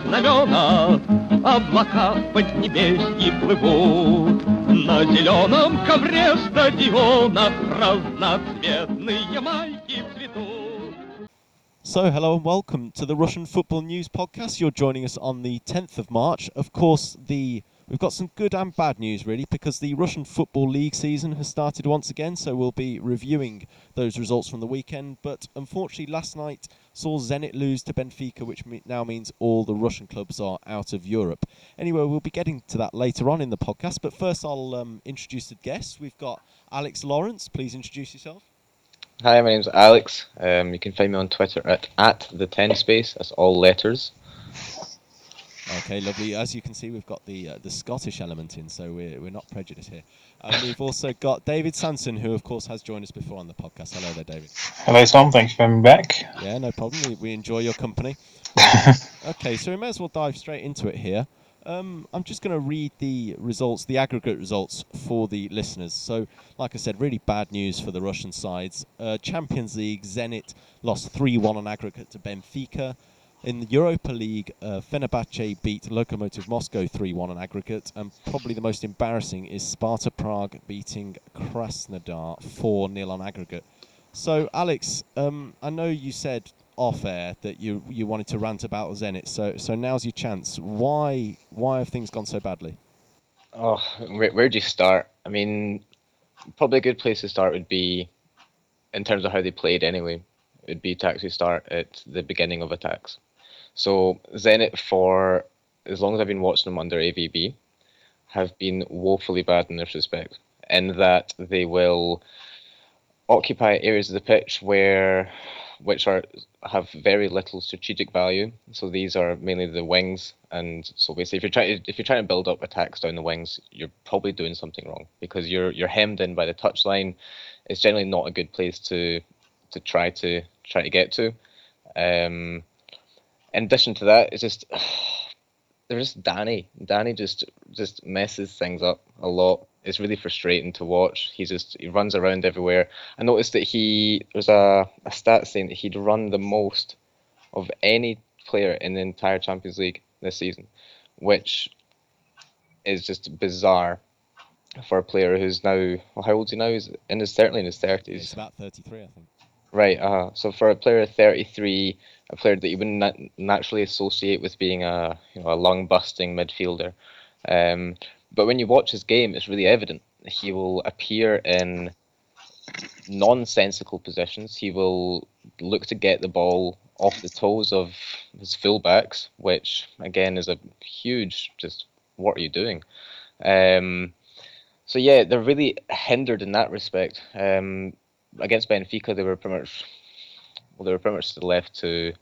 На трибунах аллеют знамена, Облака в поднебесье плывут. На зеленом ковре стадиона Разноцветные майки цветут. So, hello and welcome to the Russian Football News Podcast. You're joining us on the 10th of March. Of course, the we've got some good and bad news really because the Russian Football League season has started once again. So we'll be reviewing those results from the weekend. But unfortunately, last night saw Zenit lose to Benfica, which now means all the Russian clubs are out of Europe. Anyway, we'll be getting to that later on in the podcast. But first, I'll um, introduce the guests. We've got Alex Lawrence. Please introduce yourself. Hi, my name's Alex. Um, you can find me on Twitter at, at the ten space. That's all letters. Okay, lovely. As you can see, we've got the uh, the Scottish element in, so we're, we're not prejudiced here. And we've also got David Sanson, who of course has joined us before on the podcast. Hello there, David. Hello, Tom. Thanks for having me back. Yeah, no problem. We, we enjoy your company. okay, so we may as well dive straight into it here. Um, I'm just going to read the results, the aggregate results for the listeners. So, like I said, really bad news for the Russian sides. Uh, Champions League, Zenit lost 3 1 on aggregate to Benfica. In the Europa League, uh, Fenerbahce beat Lokomotiv Moscow 3 1 on aggregate. And probably the most embarrassing is Sparta Prague beating Krasnodar 4 0 on aggregate. So, Alex, um, I know you said off air that you you wanted to rant about Zenit. So, so now's your chance. Why why have things gone so badly? Oh, where, where do you start? I mean, probably a good place to start would be in terms of how they played anyway. It would be to actually start at the beginning of attacks. So, Zenit, for as long as I've been watching them under AVB, have been woefully bad in this respect, in that they will occupy areas of the pitch where which are have very little strategic value. So these are mainly the wings, and so basically, if you're trying if you're trying to build up attacks down the wings, you're probably doing something wrong because you're you're hemmed in by the touchline. It's generally not a good place to to try to try to get to. Um, in addition to that, it's just there's Danny. Danny just just messes things up a lot. It's really frustrating to watch. He just he runs around everywhere. I noticed that he there's a, a stat saying that he'd run the most of any player in the entire Champions League this season, which is just bizarre for a player who's now well, how old is he now? He's in his certainly in his It's thirties. about 33, I think. Right. Uh, so for a player of 33, a player that you wouldn't nat- naturally associate with being a you know a lung busting midfielder, um, but when you watch his game, it's really evident. He will appear in nonsensical positions. He will look to get the ball off the toes of his fullbacks, which again is a huge just what are you doing? Um, so yeah, they're really hindered in that respect. Um, against Benfica, they were pretty much well, they were pretty much left to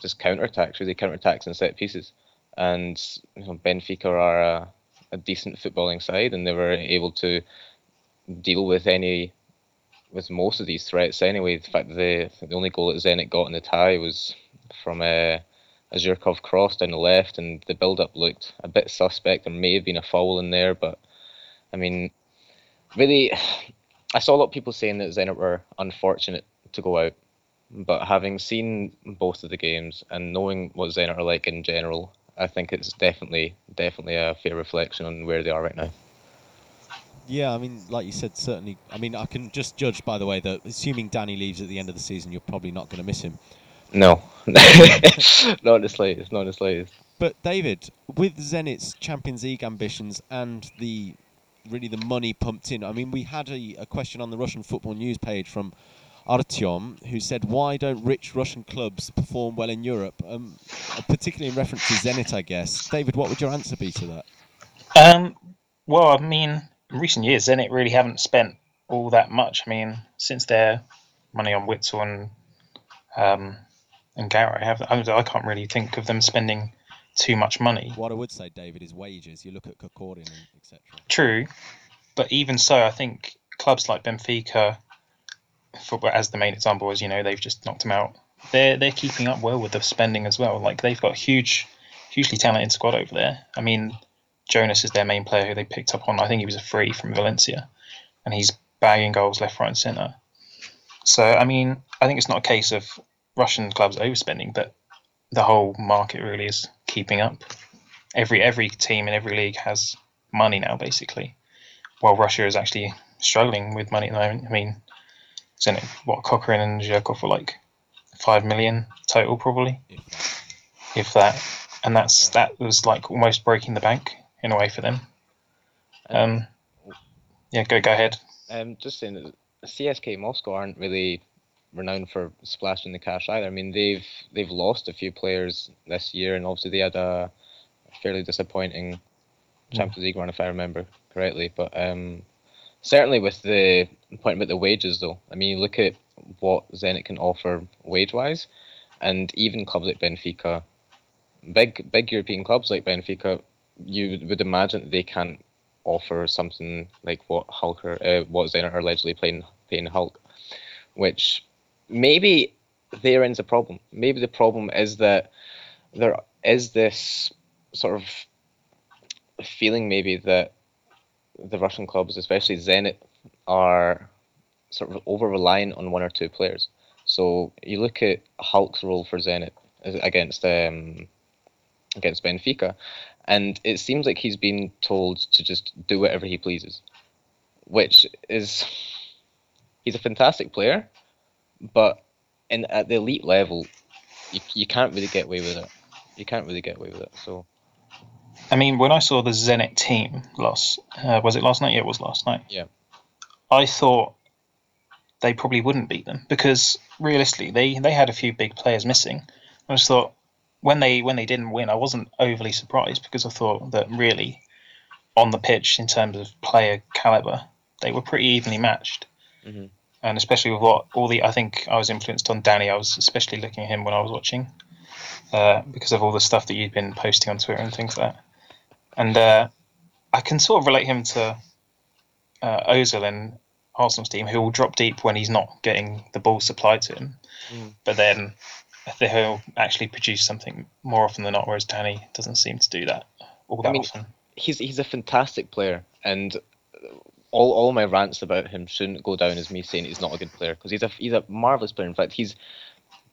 just counterattacks, really counterattacks and set pieces. And you know, Benfica are a, a decent footballing side, and they were able to deal with any with most of these threats anyway. The fact that the the only goal that Zenit got in the tie was from uh, a, a Zhirkov cross down the left, and the build up looked a bit suspect. There may have been a foul in there, but I mean, really, I saw a lot of people saying that Zenit were unfortunate to go out, but having seen both of the games and knowing what Zenit are like in general, I think it's definitely definitely a fair reflection on where they are right now. Yeah, I mean, like you said, certainly. I mean, I can just judge by the way that assuming Danny leaves at the end of the season, you're probably not going to miss him. No, not in the slightest, not in the slightest. But David, with Zenit's Champions League ambitions and the really the money pumped in, I mean, we had a, a question on the Russian football news page from Artyom who said, "Why don't rich Russian clubs perform well in Europe?" Um, particularly in reference to Zenit, I guess. David, what would your answer be to that? Um, well, I mean, in recent years, Zenit really haven't spent all that much. I mean, since their money on Witsel and um, and Garrett, I, have, I I can't really think of them spending too much money. What I would say, David, is wages. You look at and etc. True, but even so, I think clubs like Benfica, for, as the main example, as you know, they've just knocked them out. They're they're keeping up well with the spending as well. Like they've got a huge, hugely talented squad over there. I mean, Jonas is their main player who they picked up on. I think he was a free from Valencia, and he's bagging goals left, right, and centre. So I mean, I think it's not a case of Russian clubs overspending, but the whole market really is keeping up. Every every team in every league has money now, basically, while Russia is actually struggling with money at the moment. I mean, isn't it what Kokorin and Zhirkov were like five million total, probably, if that, and that's that was like almost breaking the bank in a way for them. Um, yeah, go go ahead. Um, just saying CSK Moscow aren't really renowned for splashing the cash either. I mean, they've they've lost a few players this year, and obviously they had a fairly disappointing Champions League run, if I remember correctly. But um, certainly with the point about the wages, though, I mean, look at what Zenit can offer wage-wise, and even clubs like Benfica, big big European clubs like Benfica, you would imagine they can't offer something like what Hulk or, uh, what Zenit are allegedly playing paying Hulk, which maybe therein's a problem. Maybe the problem is that there is this sort of feeling maybe that the Russian clubs, especially Zenit, are sort of over reliant on one or two players. So you look at Hulk's role for Zenit against um, against Benfica, and it seems like he's been told to just do whatever he pleases, which is he's a fantastic player, but in at the elite level, you, you can't really get away with it. You can't really get away with it. So. I mean, when I saw the Zenit team last, uh, was it last night? Yeah, it was last night. Yeah. I thought they probably wouldn't beat them because realistically, they they had a few big players missing. I just thought when they when they didn't win, I wasn't overly surprised because I thought that really on the pitch in terms of player caliber, they were pretty evenly matched. Mm-hmm. And especially with what all the I think I was influenced on Danny. I was especially looking at him when I was watching uh, because of all the stuff that you'd been posting on Twitter and things like that. And uh, I can sort of relate him to uh, Ozil in Arsenal's team, who will drop deep when he's not getting the ball supplied to him, Mm. but then he'll actually produce something more often than not. Whereas Danny doesn't seem to do that all that I mean, often. he's he's a fantastic player, and all all my rants about him shouldn't go down as me saying he's not a good player because he's a he's a marvelous player. In fact, he's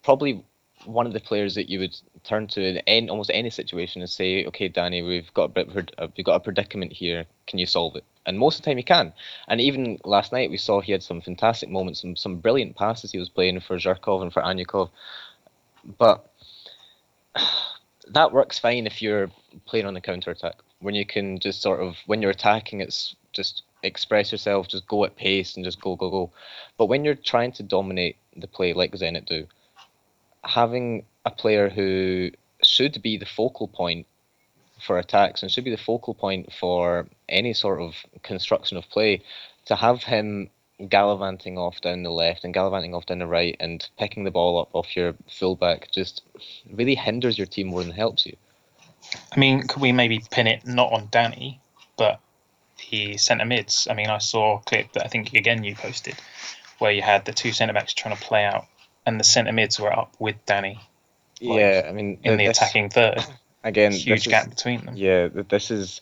probably one of the players that you would turn to in any, almost any situation and say, "Okay, Danny, we've got a bit, we've got a predicament here. Can you solve it?" And most of the time, he can. And even last night, we saw he had some fantastic moments, some some brilliant passes he was playing for Zhirkov and for Anyukov. But that works fine if you're playing on the counter attack when you can just sort of when you're attacking it's just express yourself just go at pace and just go go go. But when you're trying to dominate the play like zenit do having a player who should be the focal point for attacks and should be the focal point for any sort of construction of play to have him gallivanting off down the left and gallivanting off down the right and picking the ball up off your fullback just really hinders your team more than helps you. I mean, could we maybe pin it not on Danny, but the centre mids? I mean, I saw a clip that I think again you posted where you had the two centre backs trying to play out, and the centre mids were up with Danny Like, yeah i mean in the attacking third. again Huge gap is, between them. yeah this is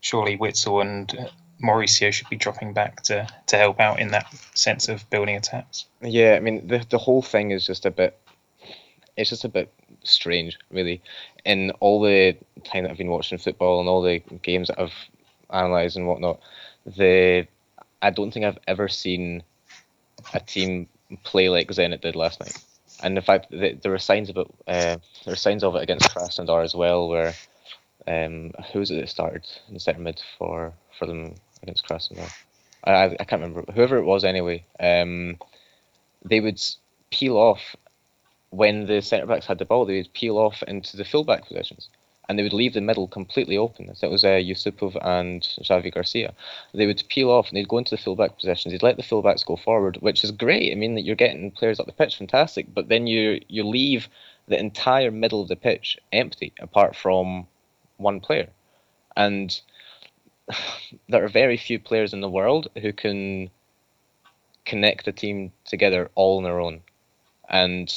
Surely Witsel and Mauricio should be dropping back to, to help out in that sense of building attacks. Yeah, I mean the the whole thing is just a bit it's just a bit strange, really. In all the time that I've been watching football and all the games that I've analysed and whatnot, the I don't think I've ever seen a team play like Zenit did last night. And in fact, th there were signs of it. Uh, there were signs of it against Krasnodar as well, where um, who was it that started in the centre mid for for them against Krasnodar? I, I I can't remember. Whoever it was, anyway. Um, they would peel off when the centre backs had the ball. They would peel off into the fullback positions, and they would leave the middle completely open. So was uh, Yusupov and Javi Garcia. They would peel off and they'd go into the fullback positions. They'd let the fullbacks go forward, which is great. I mean, that you're getting players up the pitch, fantastic. But then you you leave the entire middle of the pitch empty, apart from one player, and there are very few players in the world who can connect the team together all on their own. And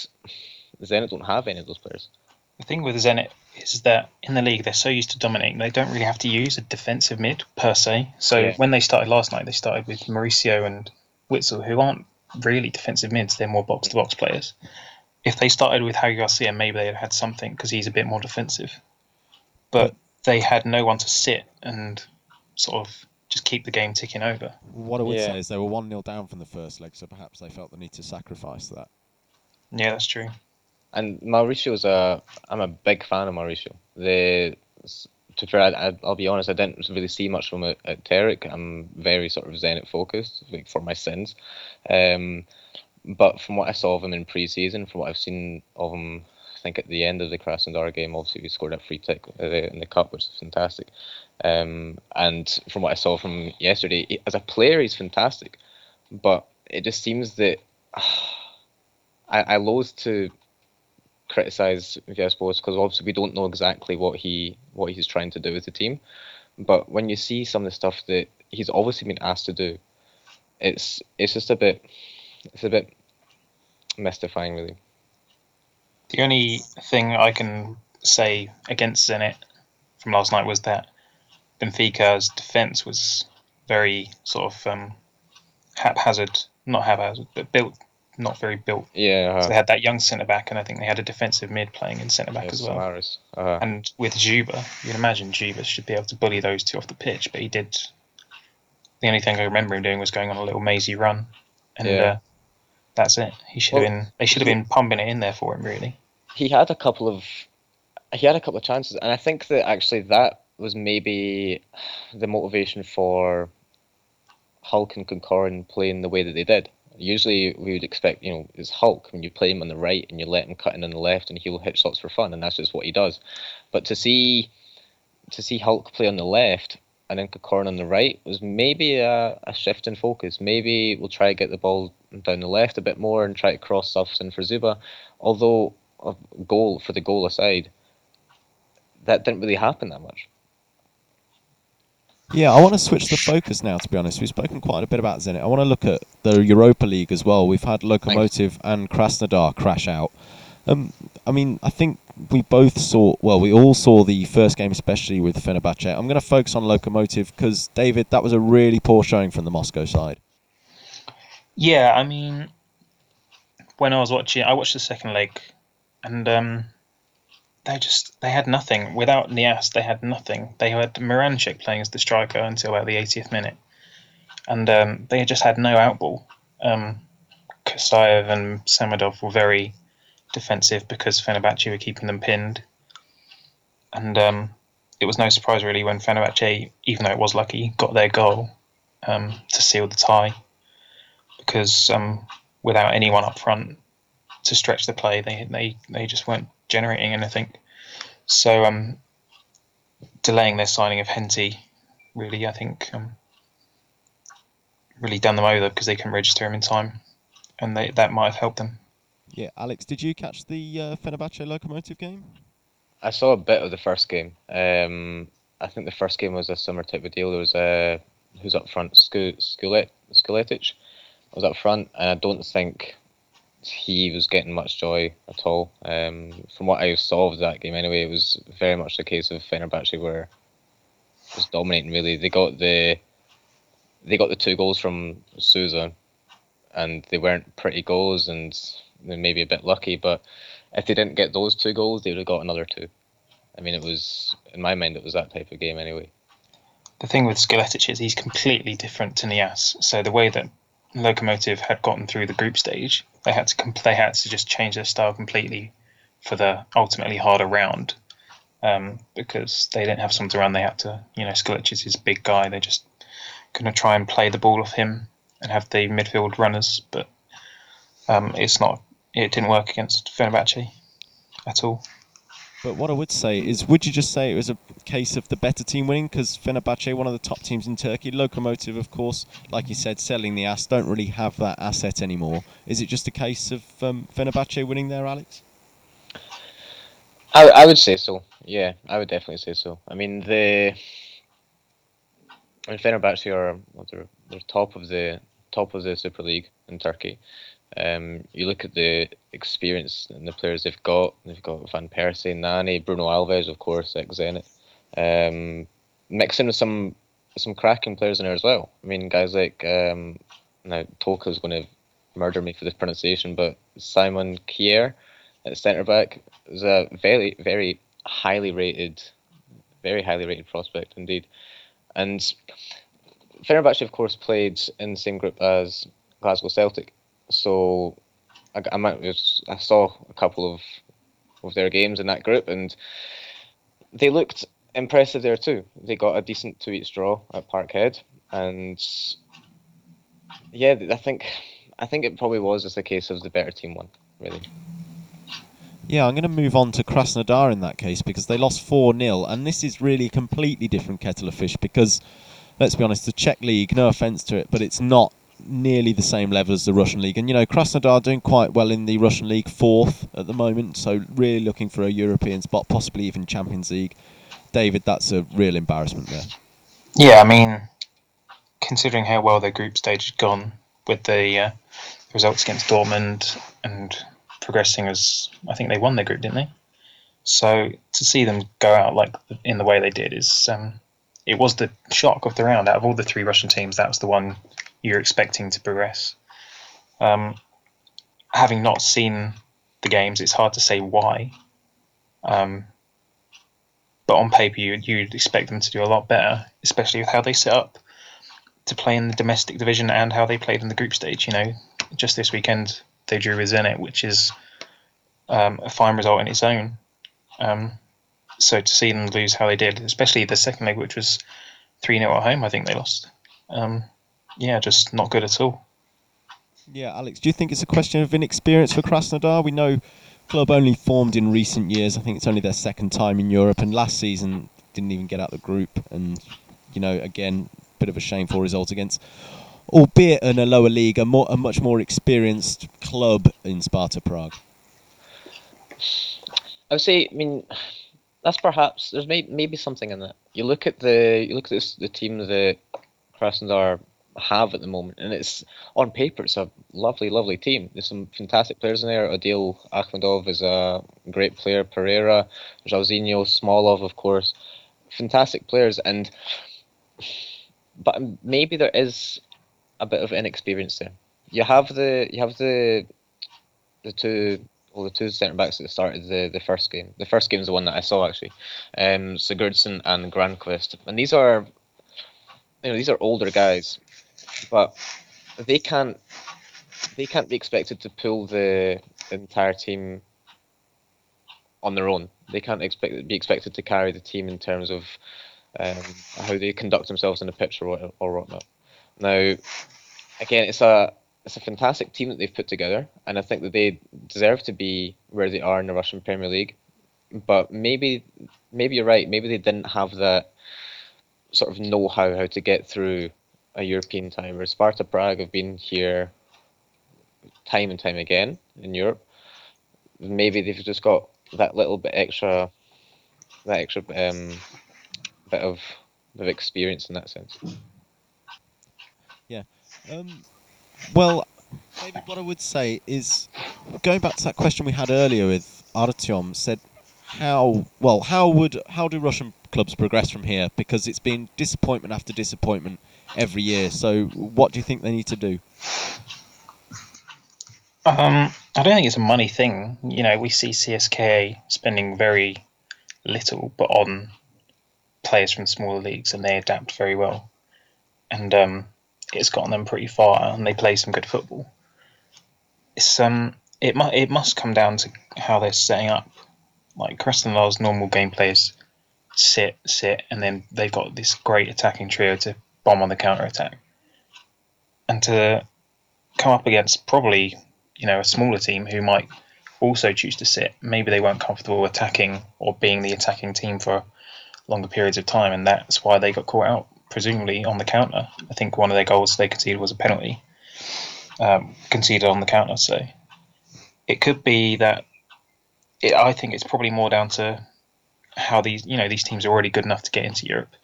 Zenit don't have any of those players. The thing with Zenit is that in the league they're so used to dominating, they don't really have to use a defensive mid per se. So Yeah. when they started last night, they started with Mauricio and Witsel, who aren't really defensive mids. They're more box to box players. If they started with Javi Garcia, maybe they'd have had something because he's a bit more defensive. But they had no one to sit and sort of just keep the game ticking over. What I would Yeah. say is they were 1 0 down from the first leg, so perhaps they felt the need to sacrifice that. Yeah, that's true. And Mauricio's a, I'm a big fan of Mauricio. The, to fair, I, I- I'll be honest, I didn't really see much from it at Terek. I'm very sort of Zenit focused, like for my sins. Um, but from what I saw of him in pre-season, from what I've seen of him, I think at the end of the Krasnodar game, obviously we scored a free kick uh, in the cup, which is fantastic. Um, and from what I saw from yesterday, as a player, he's fantastic. But it just seems that I, I loathe to criticize Villas-Boas because obviously we don't know exactly what he what he's trying to do with the team. But when you see some of the stuff that he's obviously been asked to do, it's it's just a bit it's a bit mystifying really. The only thing I can say against Zenit from last night was that Benfica's defence was very sort of um, haphazard, not haphazard, but built, not very built. Yeah, So uh, they had that young centre back, and I think they had a defensive mid playing in centre back yeah, as well. Uh, And with Dzyuba, you can imagine Dzyuba should be able to bully those two off the pitch, but he did. The only thing I remember him doing was going on a little mazy run, and Yeah. uh, that's it. He should have been. They should have been pumping it in there for him, really. he had a couple of he had a couple of chances, and I think that actually that was maybe the motivation for Hulk and Kokorin playing the way that they did. Usually, we would expect, you know, it's Hulk when you play him on the right and you let him cut in on the left, and he'll hit shots for fun, and that's just what he does. But to see to see Hulk play on the left and then Kokorin on the right was maybe a, a shift in focus. Maybe we'll try to get the ball down the left a bit more and try to cross stuff in for Dzyuba. Although a goal for the goal aside, that didn't really happen that much. Yeah, I want to switch the focus now. To be honest, we've spoken quite a bit about Zenit. I want to look at the Europa League as well. We've had Lokomotiv and Krasnodar crash out. Um, I mean, I think we both saw. Well, we all saw the first game, especially with Fenerbahce. I'm going to focus on Lokomotiv because David, that was a really poor showing from the Moscow side. Yeah, I mean, when I was watching, I watched the second leg, and um, they just they had nothing without Niasse. They had nothing. They had Miranchuk playing as the striker until about the 80th minute, and um, they just had no outball. Um, and Samedov were very defensive because Fenerbahce were keeping them pinned, and um, it was no surprise really when Fenerbahce, even though it was lucky, got their goal um, to seal the tie because um, without anyone up front to stretch the play, they they they just weren't generating anything. So um, delaying their signing of Henty, really, I think, um, really done them over because they couldn't register him in time, and they, that might have helped them. Yeah, Alex, did you catch the uh, Fenerbahce Lokomotiv game? I saw a bit of the first game. Um, I think the first game was a similar type of deal. There was a who's up front, Sku- Skulet, Skuletic was up front, and I don't think he was getting much joy at all. Um, from what I saw of that game, anyway, it was very much the case of Fenerbahce were was dominating. Really, they got the they got the two goals from Souza, and they weren't pretty goals, and they may be a bit lucky, but if they didn't get those two goals, they would have got another two. I mean, it was in my mind, it was that type of game anyway. The thing with Skuletic is he's completely different to Niasse. So the way that Locomotive had gotten through the group stage, they had to they had to just change their style completely for the ultimately harder round. Um, because they didn't have someone to run, they had to, you know, Skuletic is his big guy. They're just going to try and play the ball off him and have the midfield runners, but um, it's not. It didn't work against Fenerbahce at all. But what I would say is, would you just say it was a case of the better team winning? Because Fenerbahce, one of the top teams in Turkey, Lokomotiv, of course, like you said, selling the ass, don't really have that asset anymore. Is it just a case of um, Fenerbahce winning there, Alex? I, I would say so. Yeah, I would definitely say so. I mean, the I mean, Fenerbahce are well, they're, they're top of the top of the Super League in Turkey. Um, you look at the experience and the players they've got. They've got Van Persie, Nani, Bruno Alves, of course, ex Zenit. Um, mixing with some some cracking players in there as well. I mean, guys like um, now Toka's going to murder me for this pronunciation, but Simon Kjaer at centre back is a very, very highly rated, very highly rated prospect indeed. And Fenerbahce, of course, played in the same group as Glasgow Celtic, so I, I, might, I saw a couple of of their games in that group, and they looked impressive there too. They got a decent two each draw at Parkhead, and yeah, I think I think it probably was just a case of the better team won, really. Yeah, I'm going to move on to Krasnodar in that case because they lost 4 0, and this is really a completely different kettle of fish because, let's be honest, the Czech league, no offence to it, but it's not nearly the same level as the Russian league. And, you know, Krasnodar doing quite well in the Russian league, fourth at the moment, so really looking for a European spot, possibly even Champions League. David, that's a real embarrassment there. Yeah, I mean, considering how well their group stage had gone with the uh, results against Dortmund and progressing as I think they won their group, didn't they? So to see them go out like in the way they did is um, it was the shock of the round. Out of all the three Russian teams, that was the one you're expecting to progress. Um, having not seen the games, it's hard to say why. Um, but on paper, you, you'd expect them to do a lot better, especially with how they set up to play in the domestic division and how they played in the group stage. You know, just this weekend they drew with Zenit, which is um, a fine result in its own. Um, so to see them lose how they did, especially the second leg, which was 3 0 at home, I think they lost. Um, yeah, just not good at all. Yeah, Alex, do you think it's a question of inexperience for Krasnodar? We know club only formed in recent years. I think it's only their second time in Europe, and last season didn't even get out the group. And you know, again, bit of a shameful result against, albeit in a lower league, a more a much more experienced club in Sparta Prague. I would say, I mean, that's perhaps there's may, maybe something in that. You look at the you look at this, the team that Krasnodar have at the moment, and it's on paper it's a lovely, lovely team. There's some fantastic players in there. Adil Akhmedov is a great player. Pereira, Jairzinho, Smolov, of course, fantastic players. And but maybe there is a bit of inexperience there. You have the you have the the two well, the two centre backs that started the, the first game. The first game is the one that I saw actually, um, Sigurdsson and Granqvist, and these are, you know, these are older guys, but they can't they can't be expected to pull the entire team on their own. They can't expect be expected to carry the team in terms of um, how they conduct themselves in the pitch or, or whatnot. Now, again, it's a it's a fantastic team that they've put together, and I think that they deserve to be where they are in the Russian Premier League. But maybe maybe you're right. Maybe they didn't have that sort of know-how how to get through a European time. Where Sparta Prague have been here time and time again in Europe. Maybe they've just got that little bit extra, that extra um, bit of, of experience in that sense. Yeah. Um, well, maybe what I would say is going back to that question we had earlier with Artyom said how well how would how do Russian clubs progress from here because it's been disappointment after disappointment every year. So, what do you think they need to do? Um, I don't think it's a money thing. You know, we see CSKA spending very little, but on players from smaller leagues, and they adapt very well. And um, it's gotten them pretty far, and they play some good football. It's um, it mu- it must come down to how they're setting up. Like Krasnodar's normal gameplay is sit, sit, and then they've got this great attacking trio to bomb on the counter attack, and to come up against probably you know a smaller team who might also choose to sit. Maybe they weren't comfortable attacking or being the attacking team for longer periods of time, and that's why they got caught out, presumably on the counter. I think one of their goals they conceded was a penalty um, conceded on the counter. So it could be that. It, I think it's probably more down to how these you know these teams are already good enough to get into Europe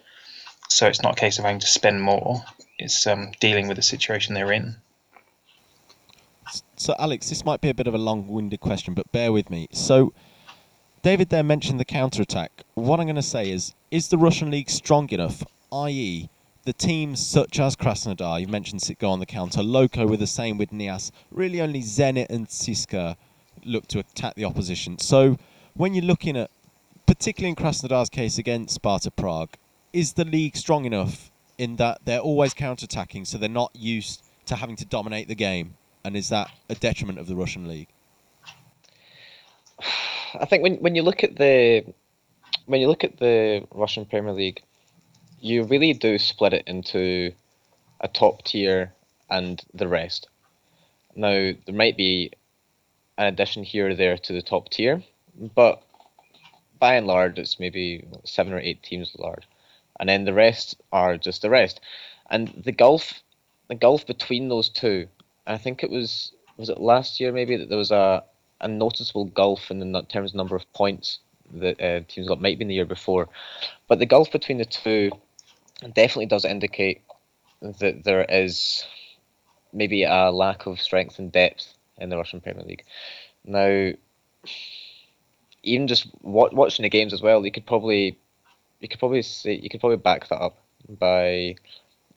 so it's not a case of having to spend more. It's um, dealing with the situation they're in. So, Alex, this might be a bit of a long-winded question, but bear with me. So, David there mentioned the counter-attack. What I'm going to say is, is the Russian league strong enough, i.e., the teams such as Krasnodar, you mentioned Sitgo on the counter, Loco were the same with Niasse. Really, only Zenit and CSKA look to attack the opposition. So, when you're looking at, particularly in Krasnodar's case against Sparta Prague, is the league strong enough in that they're always counter-attacking, so they're not used to having to dominate the game, and is that a detriment of the Russian league? I think when when you look at the when you look at the Russian Premier League, you really do split it into a top tier and the rest. Now there might be an addition here or there to the top tier, but by and large, it's maybe seven or eight teams large, and then the rest are just the rest. And the gulf, the gulf between those two, I think it was was it last year maybe that there was a a noticeable gulf in the terms of number of points that uh, teams got might be in the year before, but the gulf between the two definitely does indicate that there is maybe a lack of strength and depth in the Russian Premier League. Now, even just watching the games as well, you could probably you could probably say you could probably back that up by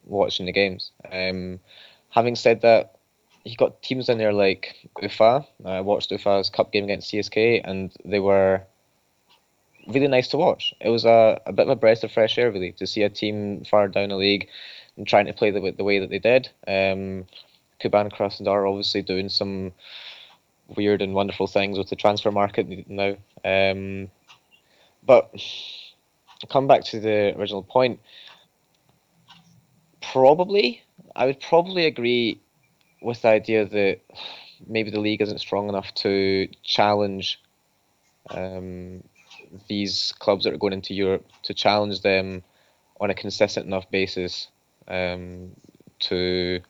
watching the games. Um, having said that, you got teams in there like Ufa. I watched Ufa's cup game against CSK, and they were really nice to watch. It was a, a bit of a breath of fresh air, really, to see a team far down the league and trying to play the, the way that they did. Um, Kuban Krasnodar obviously doing some weird and wonderful things with the transfer market now. Um, but come back to the original point. Probably, I would probably agree with the idea that maybe the league isn't strong enough to challenge um, these clubs that are going into Europe to challenge them on a consistent enough basis um, to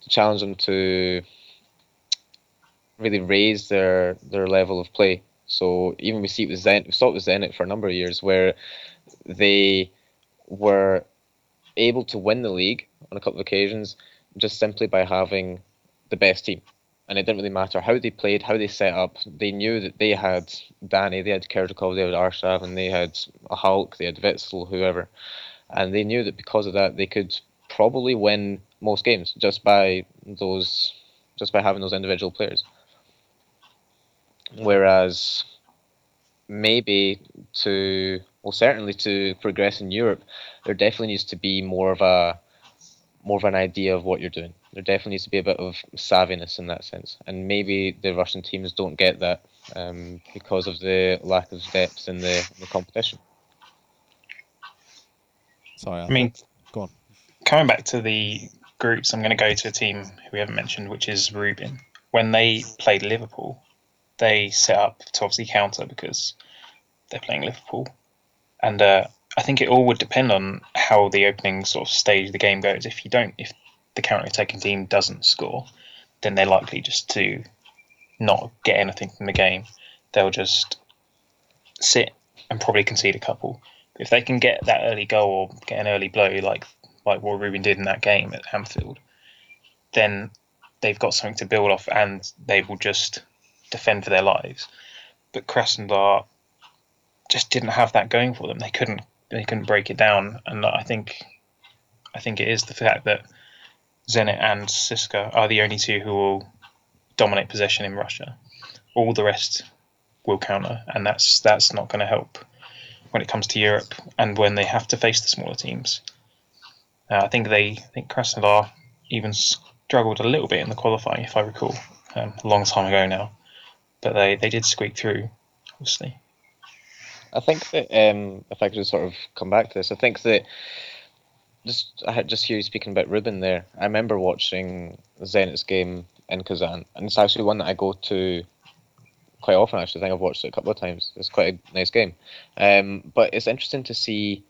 to challenge them to really raise their their level of play. So even we see it with Zenit, we saw it with Zenit for a number of years where they were able to win the league on a couple of occasions just simply by having the best team. And it didn't really matter how they played, how they set up. They knew that they had Danny, they had Kerzhakov, they had Arshav, and they had a Hulk, they had Witsel, whoever. And they knew that because of that, they could probably win most games just by those, just by having those individual players. Whereas maybe to well certainly to progress in Europe, there definitely needs to be more of a more of an idea of what you're doing. There definitely needs to be a bit of savviness in that sense, and maybe the Russian teams don't get that um, because of the lack of depth in the, in the competition. Sorry, I, I mean, go on. Coming back to the groups, I'm going to go to a team who we haven't mentioned, which is Rubin. When they played Liverpool, they set up to obviously counter because they're playing Liverpool, and uh, I think it all would depend on how the opening sort of stage of the game goes. If you don't, if the counter-attacking team doesn't score, then they're likely just to not get anything from the game. They'll just sit and probably concede a couple. If they can get that early goal or get an early blow, like like what Rubin did in that game at Anfield, then they've got something to build off, and they will just defend for their lives. But Krasnodar just didn't have that going for them. They couldn't they couldn't break it down, and I think I think it is the fact that Zenit and CSKA are the only two who will dominate possession in Russia. All the rest will counter, and that's that's not going to help when it comes to Europe and when they have to face the smaller teams. Uh, I think they I think Krasnodar even struggled a little bit in the qualifying, if I recall, um, a long time ago now, but they they did squeak through, obviously. I think that um, if I could sort of come back to this, I think that just I had just hear you speaking about Rubin there. I remember watching Zenit's game in Kazan, and it's actually one that I go to quite often. Actually, I think I've watched it a couple of times. It's quite a nice game, um, but it's interesting to see.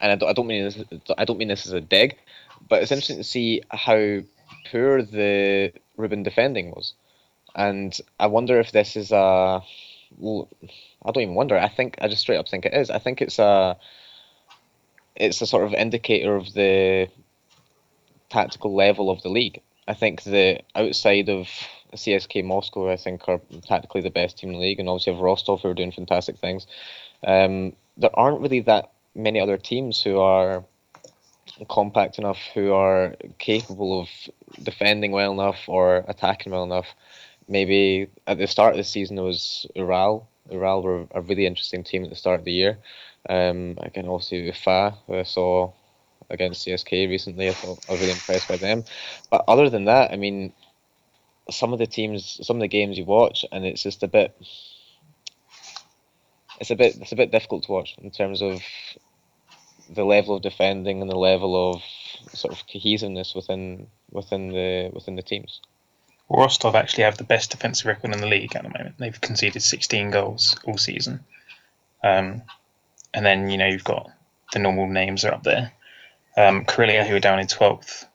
And I don't, I don't mean this, I don't mean this as a dig, but it's interesting to see how poor the Rubin defending was, and I wonder if this is a I don't even wonder. I think I just straight up think it is. I think it's a it's a sort of indicator of the tactical level of the league. I think the outside of CSK Moscow, I think are tactically the best team in the league, and obviously have Rostov who are doing fantastic things. Um, there aren't really that many other teams who are compact enough, who are capable of defending well enough or attacking well enough. Maybe at the start of the season it was Ural. Ural were a really interesting team at the start of the year. Um, again, also Ufa, who I saw against CSK recently. I thought I was really impressed by them. But other than that, I mean, some of the teams, some of the games you watch, and it's just a bit. It's a bit. It's a bit difficult to watch in terms of the level of defending and the level of sort of cohesiveness within within the within the teams. Rostov actually have the best defensive record in the league at the moment. They've conceded 16 goals all season. Um, and then you know you've got the normal names are up there. Um, Krylia, who are down in 12th,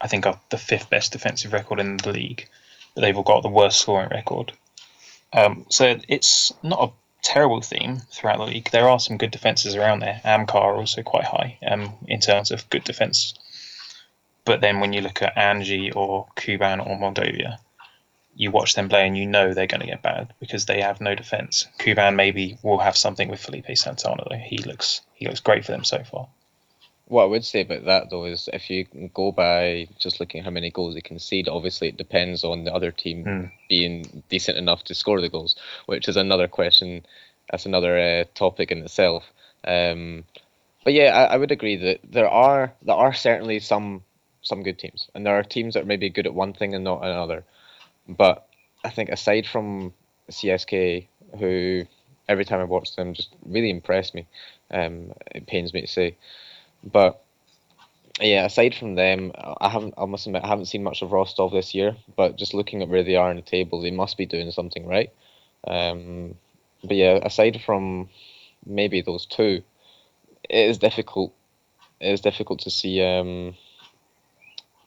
I think are the fifth best defensive record in the league, but they've all got the worst scoring record. Um, so it's not a terrible theme throughout the league. There are some good defences around there. Amkar are also quite high um, in terms of good defence. But then when you look at Anzhi or Kuban or Mordovia, you watch them play and you know they're going to get bad because they have no defence. Kuban maybe will have something with Felipe Santana though. He looks he looks great for them so far. What I would say about that though is if you go by just looking at how many goals they concede, obviously it depends on the other team Mm. being decent enough to score the goals, which is another question. That's another uh, topic in itself. Um, but yeah, I, I would agree that there are there are certainly some some good teams, and there are teams that are maybe good at one thing and not another. But I think aside from CSK, who every time I watch them just really impress me, um, it pains me to say. But yeah, aside from them, I haven't. I must admit, I haven't seen much of Rostov this year. But just looking at where they are in the table, they must be doing something right. Um, but yeah, aside from maybe those two, it is difficult. It is difficult to see um,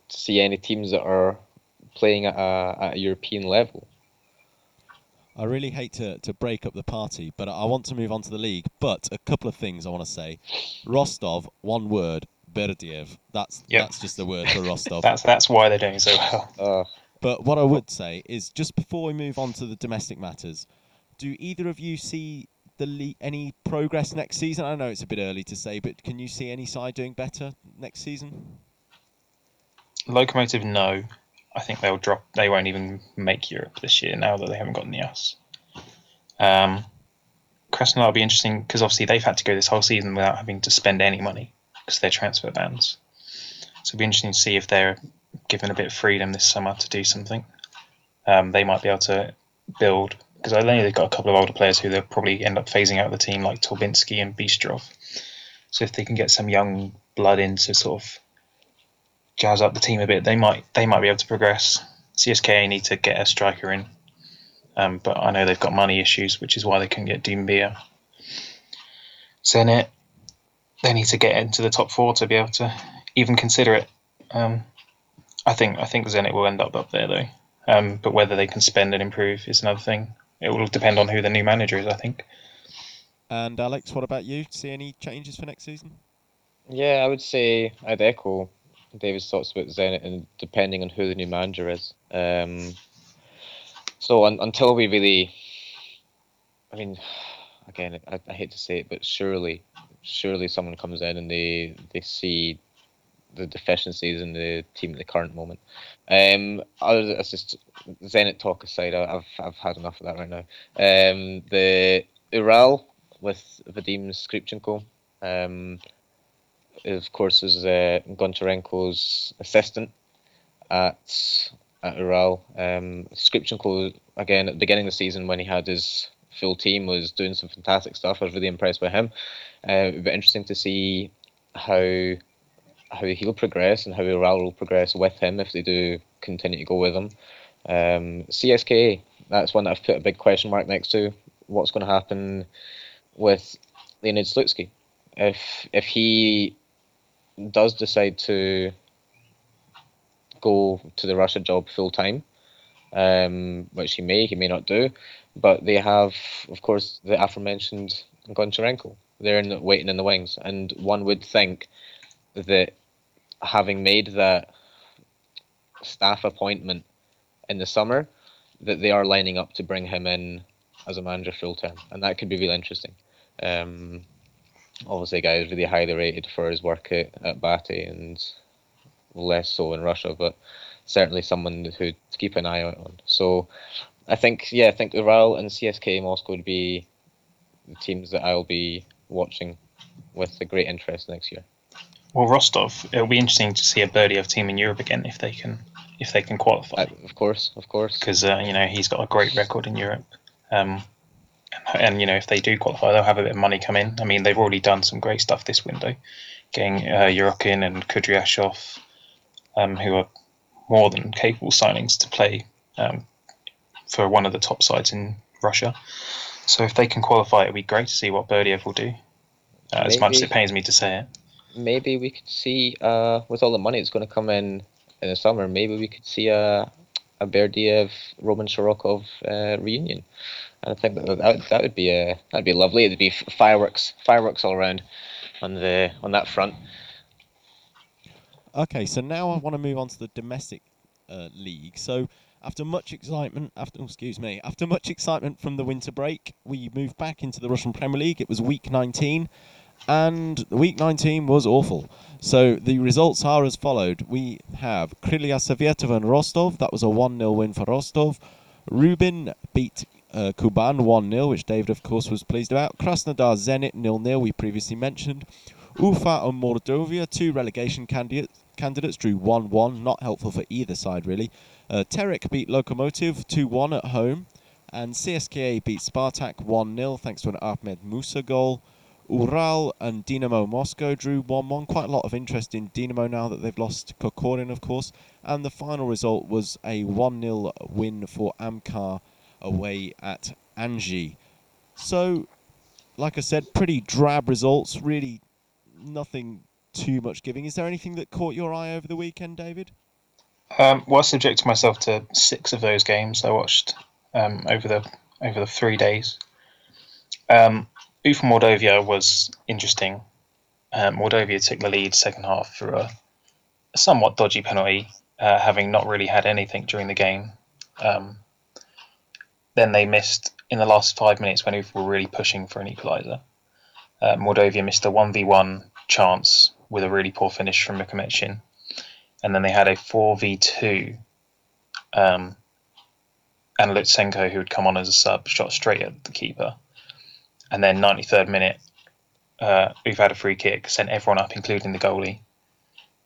see any teams that are playing at a, at a European level. I really hate to, to break up the party, but I want to move on to the league. But a couple of things I want to say. Rostov, one word, Berdiev. That's Yep. that's just the word for Rostov. That's that's why they're doing so well. Uh, But what I would say is just before we move on to the domestic matters, do either of you see the le- any progress next season? I know it's a bit early to say, but can you see any side doing better next season? Locomotive, no. I think they'll drop. They won't even make Europe this year now that they haven't gotten the us. Um, Krasnodar will be interesting because obviously they've had to go this whole season without having to spend any money because they're transfer bans. So it'll be interesting to see if they're given a bit of freedom this summer to do something. Um, they might be able to build because I know they've got a couple of older players who they'll probably end up phasing out of the team, like Torbinski and Bistrov. So if they can get some young blood in to sort of jazz up the team a bit, they might they might be able to progress. CSKA need to get a striker in, um, but I know they've got money issues, which is why they couldn't get Doumbia. Zenit, they need to get into the top four to be able to even consider it. Um, I think I think Zenit will end up up there though, um, but whether they can spend and improve is another thing. It will depend on who the new manager is. I think. And Alex, what about you? See any changes for next season? yeah, I would say I'd echo David's thoughts about Zenit, and depending on who the new manager is. Um, so un- until we really, I mean, again, I, I hate to say it, but surely, surely someone comes in and they they see the deficiencies in the team at the current moment. Um, other than, just Zenit talk aside, I- I've I've had enough of that right now. Um, the Ural with Vadim Skripchenko. Um, of course, is uh, Goncharenko's assistant at at Ural. Um, Skripchenko, again, at the beginning of the season when he had his full team, was doing some fantastic stuff. I was really impressed by him. Uh, it'd be interesting to see how how he'll progress and how Ural will progress with him if they do continue to go with him. Um, CSKA, that's one that I've put a big question mark next to. What's going to happen with Leonid Slutsky? If if he does decide to go to the Russia job full time, um, which he may, he may not do, but they have, of course, the aforementioned Goncharenko. They're in the, waiting in the wings, and one would think that having made that staff appointment in the summer, that they are lining up to bring him in as a manager full time, and that could be really interesting. Um, obviously a guy who's really highly rated for his work at, at BATE and less so in Russia, but certainly someone who to keep an eye on. So I think, yeah, I think Ural and CSK Moscow would be the teams that I'll be watching with a great interest next year. Well, Rostov, it'll be interesting to see a Berdiev team in Europe again if they can if they can qualify. Uh, of course, of course. Because uh, you know he's got a great record in Europe, um, and, you know if they do qualify, they'll have a bit of money come in. I mean, they've already done some great stuff this window, getting uh, Yurkin and Kudryashov, um, who are more than capable signings to play um, for one of the top sides in Russia. So if they can qualify, it'd be great to see what Berdiev will do. Uh, as much as it pains me to say it maybe we could see uh, with all the money that's going to come in in the summer, maybe we could see a a Berdiev Roman Shirokov uh, reunion. I think that, that that would be a that'd be lovely. It'd be fireworks fireworks all around on the on that front. Okay, so now I want to move on to the domestic uh, league. So after much excitement, after oh, excuse me, after much excitement from the winter break, we moved back into the Russian Premier League. It was week 19 and week 19 was awful. So the results are as followed. We have Krylia Sovetov and Rostov. That was a 1 0 win for Rostov. Rubin beat uh, Kuban 1 0, which David, of course, was pleased about. Krasnodar Zenit 0 0, we previously mentioned. Ufa and Mordovia, two relegation candidates, candidates drew 1 1. Not helpful for either side, really. Uh, Terek beat Lokomotiv 2 1 at home. And CSKA beat Spartak 1 0, thanks to an Ahmed Musa goal. Ural and Dinamo Moscow drew 1 1. Quite a lot of interest in Dinamo now that they've lost Kokorin, of course. And the final result was a 1 0 win for Amkar away at Anzhi. So, like I said, pretty drab results. Really nothing too much giving. Is there anything that caught your eye over the weekend, David? Um, well, I subjected myself to six of those games I watched um, over the over the three days. Um, Ufa Mordovia was interesting. Um, Mordovia took the lead second half through a, a somewhat dodgy penalty, uh, having not really had anything during the game. Um, then they missed in the last five minutes when Ufa were really pushing for an equaliser. Uh, Mordovia missed a 1v1 chance with a really poor finish from Mukhametshin. And then they had a 4v2 um, and Lutsenko, who had come on as a sub, shot straight at the keeper and then 93rd minute, uh, we've had a free kick, sent everyone up, including the goalie.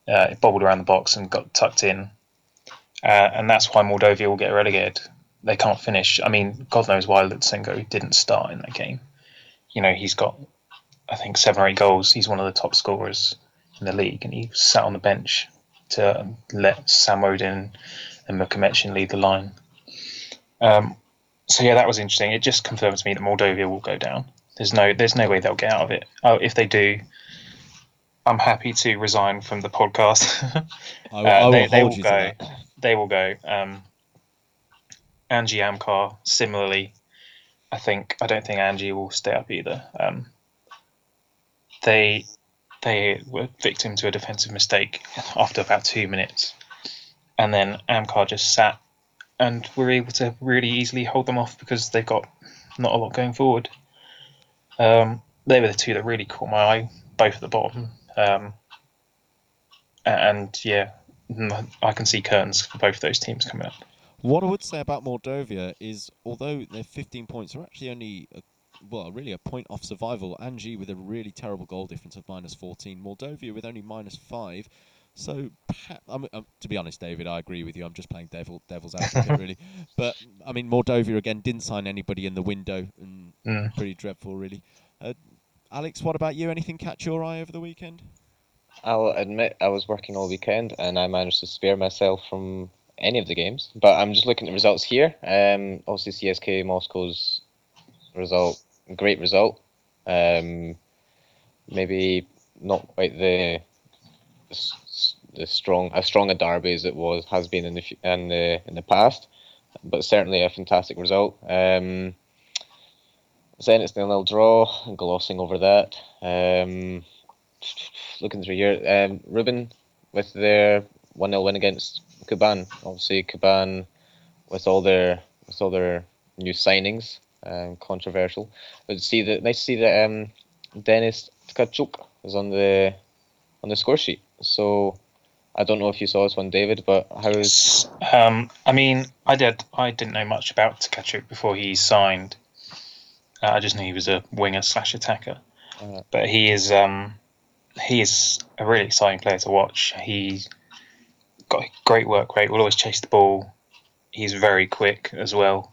Uh, it bobbled around the box and got tucked in, uh, and that's why Mordovia will get relegated. They can't finish. I mean, God knows why Lutsenko didn't start in that game. You know, he's got, I think, seven or eight goals. He's one of the top scorers in the league, and he sat on the bench to let Samodin and Mukhametshin lead the line. Um, so yeah, that was interesting. It just confirms to me that Mordovia will go down. There's no there's no way they'll get out of it. Oh, if they do, I'm happy to resign from the podcast. I, will, uh, I will they, they will go. They will go. Um, Anzhi Amkar, similarly. I think I don't think Anzhi will stay up either. Um, they they were victim to a defensive mistake after about two minutes, and then Amkar just sat and we're able to really easily hold them off because they've got not a lot going forward. Um, they were the two that really caught my eye, both at the bottom. Um, and yeah, I can see curtains for both of those teams coming up. What I would say about Mordovia is, although their 15 points are actually only, a, well, really a point off survival. Anzhi with a really terrible goal difference of minus 14. Mordovia with only minus 5. So, I'm, I'm, to be honest, David, I agree with you. I'm just playing devil, devil's advocate, really. But I mean, Mordovia again didn't sign anybody in the window, and mm. pretty dreadful, really. Uh, Alex, what about you? Anything catch your eye over the weekend? I'll admit I was working all weekend, and I managed to spare myself from any of the games. But I'm just looking at the results here. Um, obviously, CSK Moscow's result, great result. Um, maybe not quite the the strong as strong a derby as it was has been in the in the in the past, but certainly a fantastic result. Um, Zenit's nil nil draw, glossing over that. Um, looking through here, um, Rubin with their one 0 win against Kuban. Obviously, Kuban with all their with all their new signings, um, controversial. But see that nice to see that um, Dennis Tkachuk is on the on the score sheet. So I don't know if you saw this one, David, but how is Um, I mean, I did. I didn't know much about Tkachuk before he signed. Uh, I just knew he was a winger slash attacker, Uh. but he is um, he is a really exciting player to watch. He got great work rate. Will always chase the ball. He's very quick as well,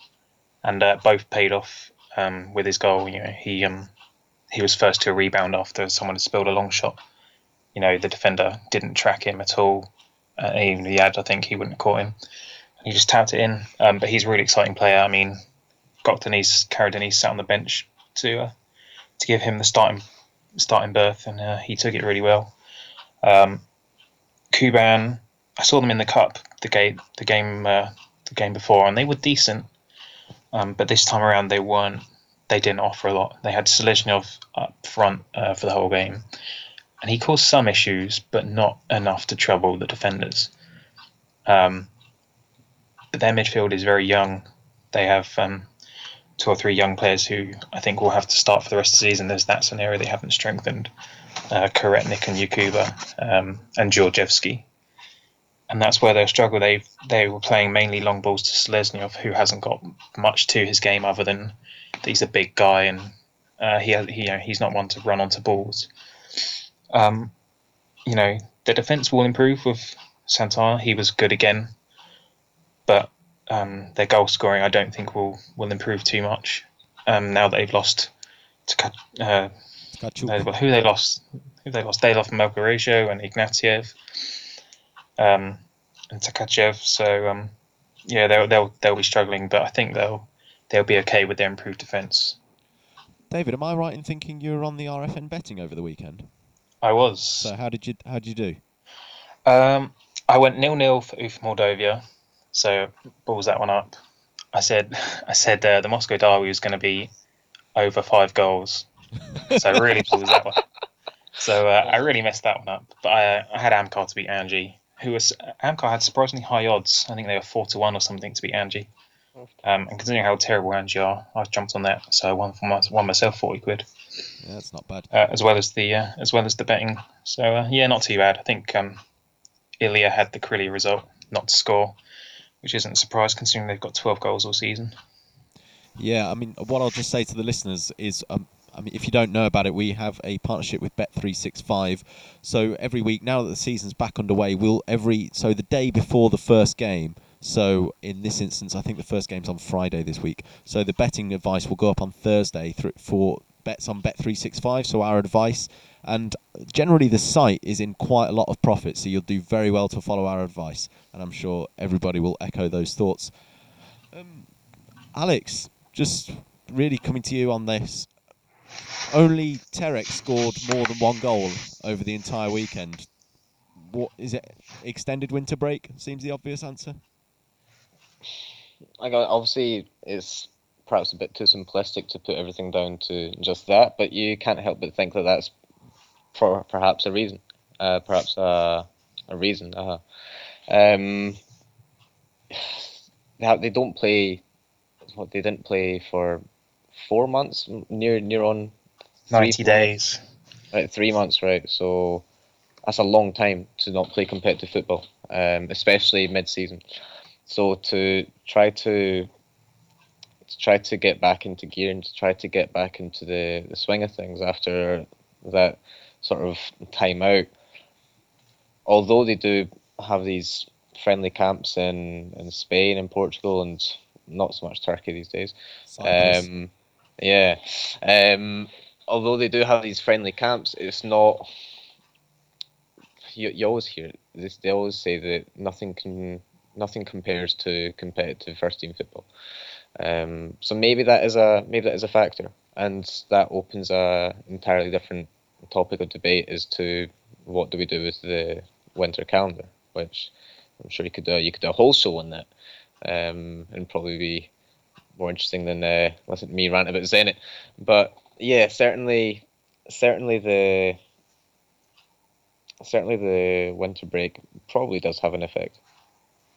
and uh, both paid off um, with his goal. You know, he um, he was first to a rebound after someone had spilled a long shot. You know, the defender didn't track him at all. Uh, even if he had, I think he wouldn't have caught him. He just tapped it in. Um, but he's a really exciting player. I mean, Gökdeniz, carried Denise sat on the bench to uh, to give him the starting starting berth, and uh, he took it really well. Um, Kuban, I saw them in the cup, the game, the game, uh, the game before, and they were decent. Um, but this time around, they weren't. They didn't offer a lot. They had Seleznyov up front uh, for the whole game, and he caused some issues, but not enough to trouble the defenders. Um, but their midfield is very young. They have um, two or three young players who I think will have to start for the rest of the season. There's that scenario they haven't strengthened. Uh, and Yakuba um, and Georgievsky. And that's where they'll struggle. They they were playing mainly long balls to Seleznyov, who hasn't got much to his game other than he's a big guy and uh, he, he you know, he's not one to run onto balls. Um, you know the defense will improve with Santana. He was good again, but um, their goal scoring I don't think will will improve too much. Um, now that they've lost to uh, well, who they lost? Who they lost? They lost Melgarejo and Ignatiev, um, and Takachev. So um, yeah, they'll they'll they'll be struggling, but I think they'll they'll be okay with their improved defense. David, am I right in thinking you were on the RFN betting over the weekend? I was. So how did you how did you do? Um, I went nil nil for Ufa Mordovia, so balls that one up. I said I said uh, the Moscow Derby was going to be over five goals, so I really balls that one. So uh, I really messed that one up. But I, I had Amkar to beat Anzhi, who was Amkar had surprisingly high odds. I think they were four to one or something to beat Anzhi. Um, and considering how terrible Anzhi are, I jumped on that, so I won for my, won myself forty quid Yeah, that's not bad. uh, as well as the uh, as well as the betting. So uh, yeah, not too bad. I think um, Ilya had the Krylia result not to score, which isn't a surprise considering they've got 12 goals all season. Yeah, I mean, what I'll just say to the listeners is, um, I mean, if you don't know about it, we have a partnership with Bet365. So every week, now that the season's back underway, we'll every so the day before the first game. So in this instance, I think the first game's on Friday this week. So the betting advice will go up on Thursday for bets on Bet365. So our advice, and generally the site is in quite a lot of profit. So you'll do very well to follow our advice, and I'm sure everybody will echo those thoughts. Um, Alex, just really coming to you on this. Only Terek scored more than one goal over the entire weekend. What is it? Extended winter break seems the obvious answer. like uh, obviously it's perhaps a bit too simplistic to put everything down to just that, but you can't help but think that that's for perhaps a reason, uh, perhaps a, a reason. Uh, um, they don't play. What they didn't play for four months, near near on three, 90 days. Right, three months, right? So that's a long time to not play competitive football, um, especially mid-season. So to try to, to try to get back into gear and to try to get back into the, the swing of things after that sort of time out, although they do have these friendly camps in, in Spain and Portugal and not so much Turkey these days. Um, yeah. Um, although they do have these friendly camps, it's not. You, you always hear. This, they always say that nothing can nothing compares to competitive first team football. Um, so maybe that is a maybe that is a factor, and that opens a entirely different topic of debate as to what do we do with the winter calendar, which I'm sure you could do. You could do a whole show on that, um, and probably be more interesting than uh, listen to me rant about Zenit. But yeah, certainly, certainly the certainly the winter break probably does have an effect.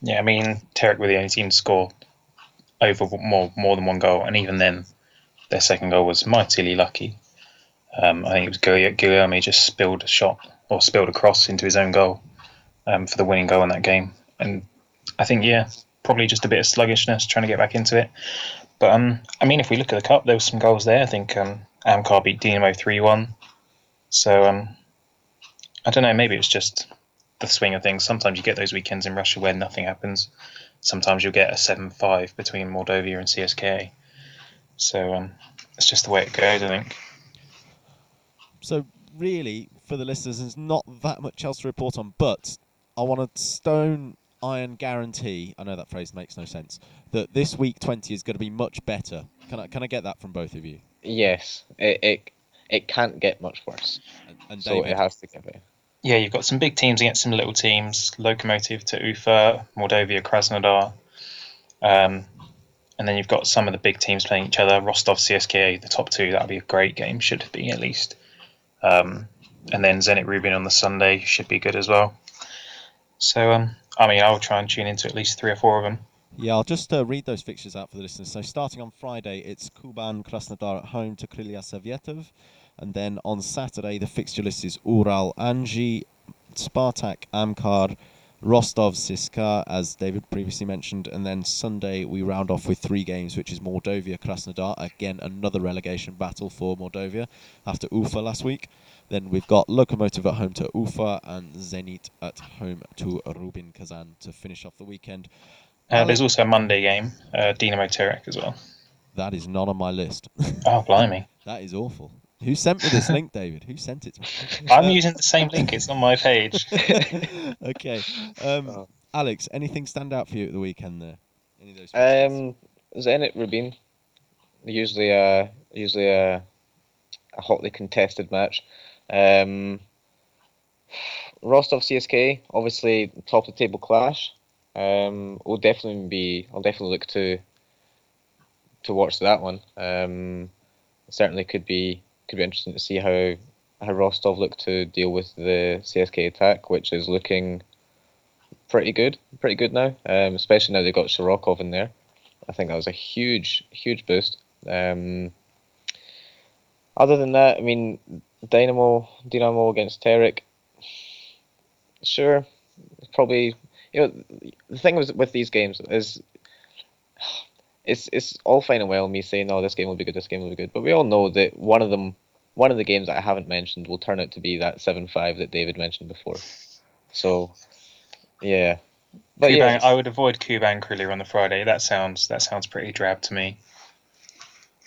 Yeah, I mean, Terek were the only team to score over more more than one goal, and even then, their second goal was mightily lucky. Um, I think it was Guil- Guilherme just spilled a shot or spilled a cross into his own goal um, for the winning goal in that game. And I think, yeah, probably just a bit of sluggishness trying to get back into it. But um, I mean, if we look at the cup, there was some goals there. I think um, Amkar beat Dinamo three one. So um, I don't know. Maybe it's just the swing of things. Sometimes you get those weekends in Russia where nothing happens. Sometimes you'll get a seven five between Mordovia and CSKA. So um, it's just the way it goes. I think. So really, for the listeners, there's not that much else to report on. But I want a stone iron guarantee. I know that phrase makes no sense. That this week twenty is going to be much better. Can I can I get that from both of you? Yes, it it, it can't get much worse. And, and So David, it has to give it. Yeah, you've got some big teams against some little teams. Lokomotiv to Ufa, Mordovia, Krasnodar. Um, and then you've got some of the big teams playing each other. Rostov, CSKA, the top two. That'll be a great game, should be at least. Um, and then Zenit Rubin on the Sunday should be good as well. So, um, I mean, I'll try and tune into at least three or four of them. Yeah, I'll just uh, read those fixtures out for the listeners. So starting on Friday, it's Kuban Krasnodar at home to Krylia Sovetov. And then on Saturday, the fixture list is Ural Anzhi, Spartak Amkar, Rostov Siska, as David previously mentioned. And then Sunday, we round off with three games, which is Mordovia Krasnodar. Again, another relegation battle for Mordovia after Ufa last week. Then we've got Lokomotiv at home to Ufa and Zenit at home to Rubin Kazan to finish off the weekend. Uh, there's also a Monday game, uh, Dinamo Terek as well. That is not on my list. Oh, blimey. that is awful. Who sent me this link, David? Who sent it to me? I'm using the same link, it's on my page. okay. Um, Oh. Alex, anything stand out for you at the weekend there? Any of those? Um, Zenit Rubin, usually a usually a, a hotly contested match. Um, Rostov CSK, obviously top of the table clash. Um, will definitely be. I'll definitely look to to watch that one. Um, certainly could be could be interesting to see how how Rostov look to deal with the CSK attack, which is looking pretty good, pretty good now. Um, especially now they've got Shirokov in there. I think that was a huge, huge boost. Um, other than that, I mean, Dynamo, Dynamo against Terek. Sure, probably. You know, the thing with with these games is, it's it's all fine and well me saying, "Oh, this game will be good, this game will be good," but we all know that one of them, one of the games that I haven't mentioned, will turn out to be that seven five that David mentioned before. So, yeah. But yeah, I would avoid Kuban Krylia on the Friday. That sounds that sounds pretty drab to me.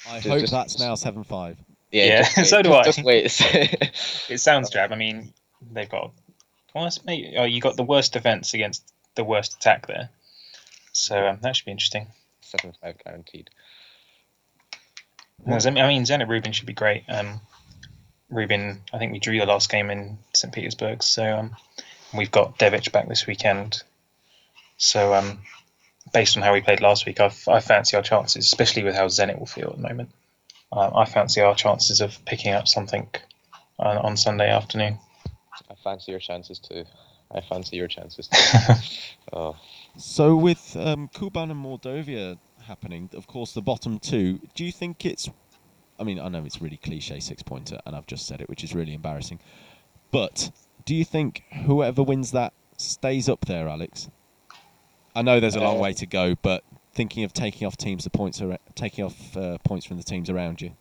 I Just- hope just- that's now seven five. Yeah, Yeah, so do I. Just wait. It sounds drab. I mean, they've got maybe, oh, you got the worst defense against the worst attack there. So um, that should be interesting. seven five guaranteed. Well, I mean, Zenit Rubin should be great. Um, Rubin, I think we drew the last game in St. Petersburg, so um, we've got Devich back this weekend. So, um, based on how we played last week, I, I fancy our chances, especially with how Zenit will feel at the moment. Uh, I fancy our chances of picking up something on, on Sunday afternoon. I fancy your chances too. I fancy your chances too. oh, So with um, Kuban and Mordovia happening, of course, the bottom two. Do you think it's? I mean, I know it's really cliche six pointer, and I've just said it, which is really embarrassing. But do you think whoever wins that stays up there, Alex? I know there's a long Uh, way to go, but thinking of taking off teams, the points are taking off uh, points from the teams around you.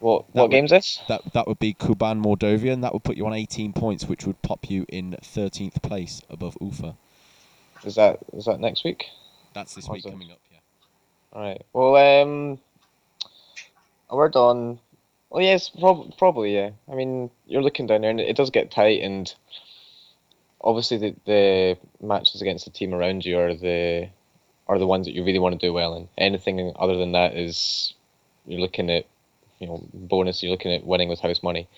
what That what would- game's this? That that would be Kuban Mordovia, and that would put you on 18 points, which would pop you in 13th place above Ufa. Is that is that next week? That's this week it- coming up. Yeah. All right. Well, um, a word on. Well, yes, prob- probably yeah. I mean, you're looking down there, and it does get tight, and obviously the the matches against the team around you are the are the ones that you really want to do well in. Anything other than that is you're looking at you know bonus. You're looking at winning with house money.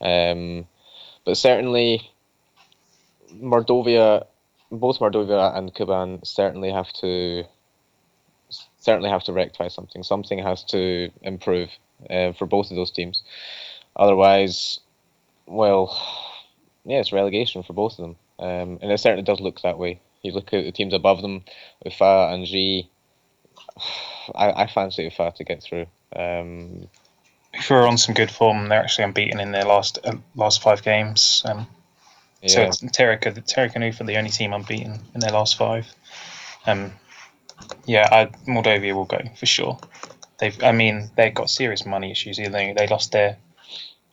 Um, but certainly, Mordovia, both Mordovia and Kuban certainly have to certainly have to rectify something. Something has to improve uh, for both of those teams. Otherwise, well, yeah, it's relegation for both of them. Um, and it certainly does look that way. You look at the teams above them, Ufa and G. I, I fancy Ufa to get through. Um, who are on some good form. They're actually unbeaten in their last uh, last five games. Um, So Yeah. it's Terika, Terika Nufa, the only team unbeaten in their last five. Um, yeah, I, Mordovia will go for sure. They've, I mean, they've got serious money issues. They they lost their,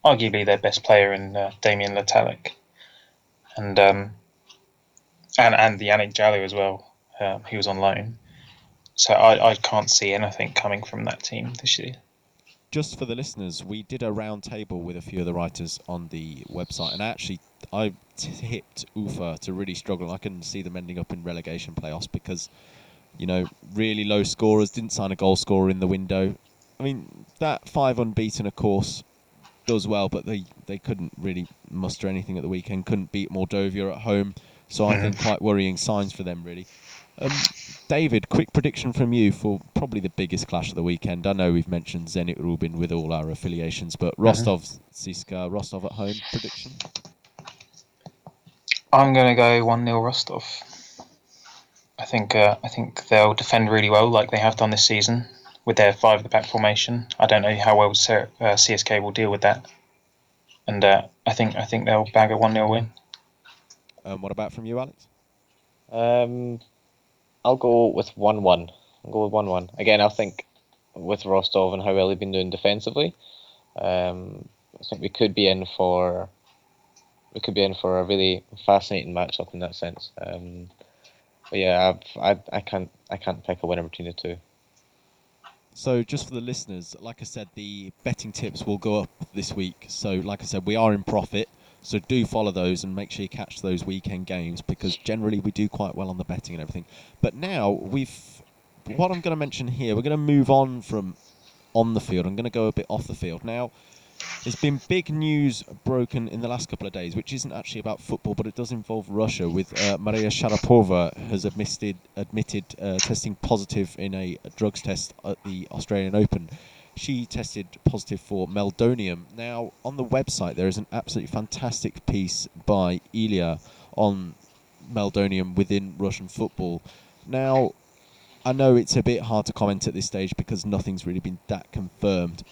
arguably their best player in uh, Damien Le Tallec, and um, and and the Yannick Jallo as well. Um, he was on loan, so I, I can't see anything coming from that team this year. just for the listeners, we did a round table with a few of the writers on the website, and actually, I tipped Ufa to really struggle. I can see them ending up in relegation playoffs because, you know, really low scorers didn't sign a goal scorer in the window. I mean, that five unbeaten, of course, does well, but they they couldn't really muster anything at the weekend. Couldn't beat Mordovia at home, so I think quite worrying signs for them really. Um, David, quick prediction from you for probably the biggest clash of the weekend. I know we've mentioned Zenit Rubin with all our affiliations, but Rostov, Siska, Rostov at home prediction. I'm going to go one 0 Rostov. I think uh, I think they'll defend really well, like they have done this season with their five at the back formation. I don't know how well uh, CSK will deal with that, and uh, I think I think they'll bag a one 0 win. Um, what about from you, Alex? Um, I'll go with one-one. I'll go with one-one again. I think with Rostov and how well they've been doing defensively, um, I think we could be in for we could be in for a really fascinating matchup in that sense. Um, but yeah, I've, I I can't I can't pick a winner between the two. So, just for the listeners, like I said, the betting tips will go up this week. So, like I said, we are in profit. So, do follow those and make sure you catch those weekend games because generally we do quite well on the betting and everything. But now we've. What I'm going to mention here, we're going to move on from on the field. I'm going to go a bit off the field. Now, there's been big news broken in the last couple of days, which isn't actually about football, but it does involve Russia. With uh, Maria Sharapova has admitted admitted uh, testing positive in a drugs test at the Australian Open. She tested positive for meldonium. Now, on the website, there is an absolutely fantastic piece by Ilya on meldonium within Russian football. Now, I know it's a bit hard to comment at this stage because nothing's really been that confirmed,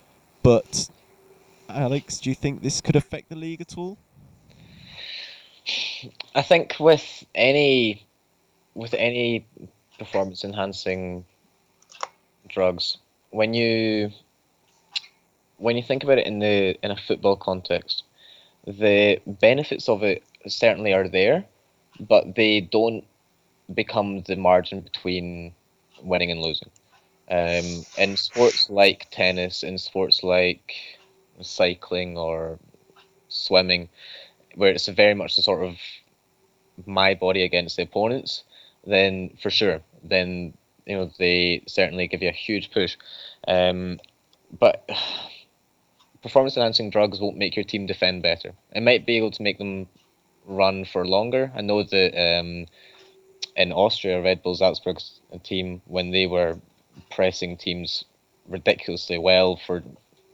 but Alex, do you think this could affect the league at all? I think with any with any performance enhancing drugs, when you when you think about it in the in a football context, the benefits of it certainly are there, but they don't become the margin between winning and losing. Um, in sports like tennis, in sports like cycling or swimming, where it's very much the sort of my body against the opponents, then for sure, then you know they certainly give you a huge push. Um, but performance enhancing drugs won't make your team defend better. It might be able to make them run for longer. I know that um, in Austria, Red Bull Salzburg's team when they were pressing teams ridiculously well for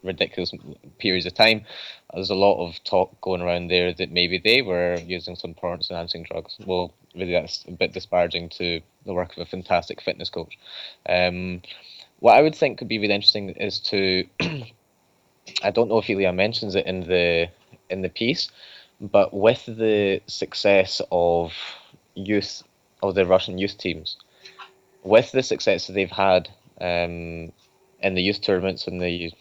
ridiculous periods of time. There's a lot of talk going around there that maybe they were using some performance enhancing drugs. Well, really, that's a bit disparaging to the work of a fantastic fitness coach. Um, what I would think could be really interesting is to, I don't know if Ilya mentions it in the in the piece, but with the success of youth of the Russian youth teams, with the success that they've had um, in the youth tournaments and the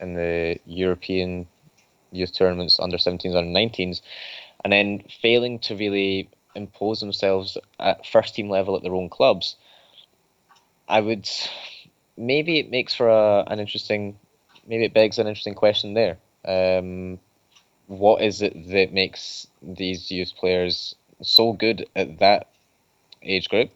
in the European youth tournaments under 17s, under 19s, and then failing to really impose themselves at first team level at their own clubs, I would maybe it makes for a, an interesting, maybe it begs an interesting question there. Um, what is it that makes these youth players so good at that age group,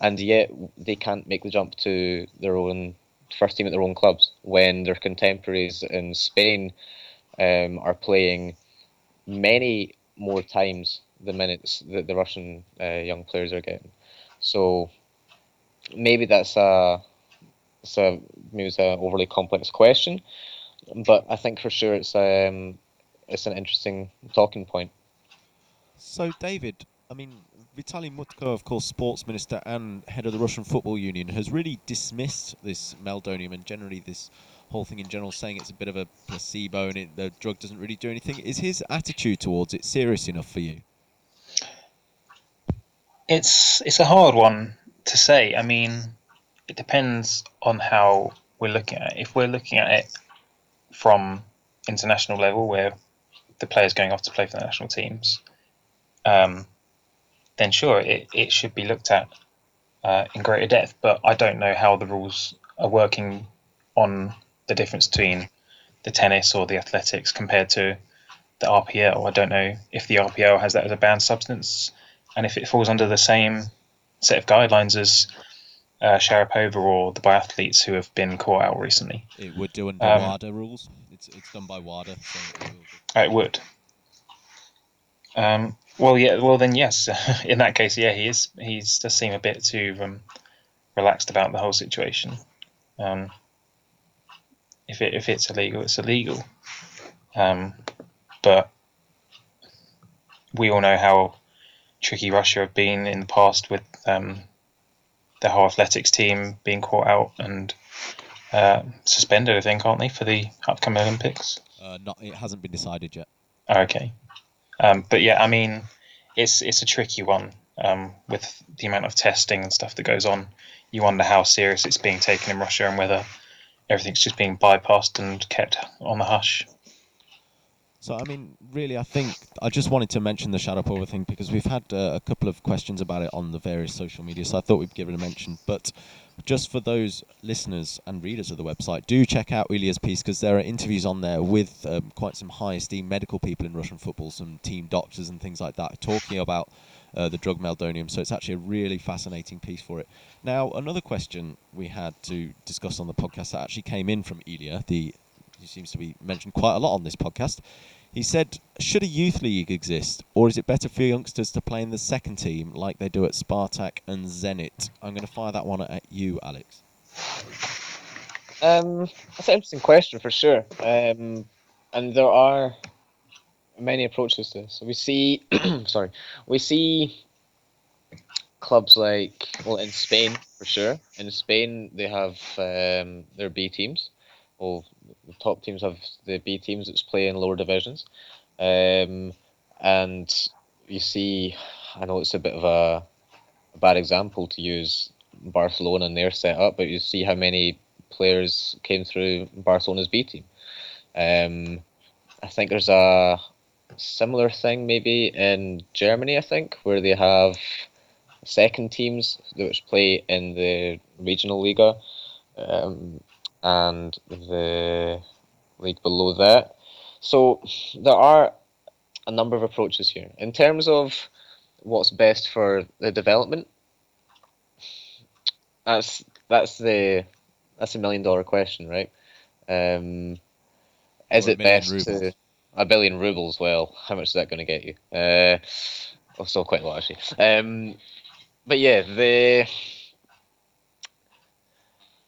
and yet they can't make the jump to their own first team at their own clubs when their contemporaries in Spain um, are playing many more times the minutes that the Russian uh, young players are getting. So maybe that's a, it's a maybe it's an overly complex question, but I think for sure it's um it's an interesting talking point. So, David, I mean, Vitaly Mutko, of course, sports minister and head of the Russian Football Union, has really dismissed this meldonium and generally this whole thing in general, saying it's a bit of a placebo and it, the drug doesn't really do anything. Is his attitude towards it serious enough for you? It's it's a hard one to say. I mean, it depends on how we're looking at it. If we're looking at it from international level, where the players going off to play for the national teams, um, then sure, it, it should be looked at uh, in greater depth. But I don't know how the rules are working on the difference between the tennis or the athletics compared to the RPL. I don't know if the RPL has that as a banned substance and if it falls under the same set of guidelines as uh, Sharapova or the biathletes who have been caught out recently. It would do under Um, WADA rules. It's, it's done by WADA. So it. Uh, It would. Um, well, yeah. Well, then, yes. In that case, yeah, he is. He does seem a bit too um, relaxed about the whole situation. Um, if it if it's illegal, it's illegal. Um, but we all know how tricky Russia have been in the past with um, the whole athletics team being caught out and uh, suspended. I think, aren't they, for the upcoming Olympics? Uh, not, it hasn't been decided yet. Okay. Um, but yeah, I mean, it's it's a tricky one um, with the amount of testing and stuff that goes on. You wonder how serious it's being taken in Russia and whether everything's just being bypassed and kept on the hush. So, I mean, really, I think I just wanted to mention the Sharapova thing because we've had uh, a couple of questions about it on the various social media, so I thought we'd give it a mention. But just for those listeners and readers of the website, do check out Ilya's piece because there are interviews on there with um, quite some high esteemed medical people in Russian football, some team doctors and things like that, talking about uh, the drug meldonium. So it's actually a really fascinating piece for it. Now, another question we had to discuss on the podcast that actually came in from Ilya, the who seems to be mentioned quite a lot on this podcast. He said, "Should a youth league exist, or is it better for youngsters to play in the second team like they do at Spartak and Zenit?" I'm going to fire that one at you, Alex. Um, that's an interesting question for sure. Um, and there are many approaches to this. We see, sorry, we see clubs like well in Spain for sure. In Spain, they have um, their B teams. Well, the top teams have the B teams that play in lower divisions, um, and you see. I know it's a bit of a, a bad example to use Barcelona and their setup, but you see how many players came through Barcelona's B team. Um, I think there's a similar thing maybe in Germany. I think where they have second teams which play in the regional Liga, um, and the league below that. So there are a number of approaches here in terms of what's best for the development. That's that's the that's a million dollar question, right? Um, is it best rubles. to a billion rubles? Well, how much is that going to get you? Uh, well, still quite a lot actually. Um, but yeah, the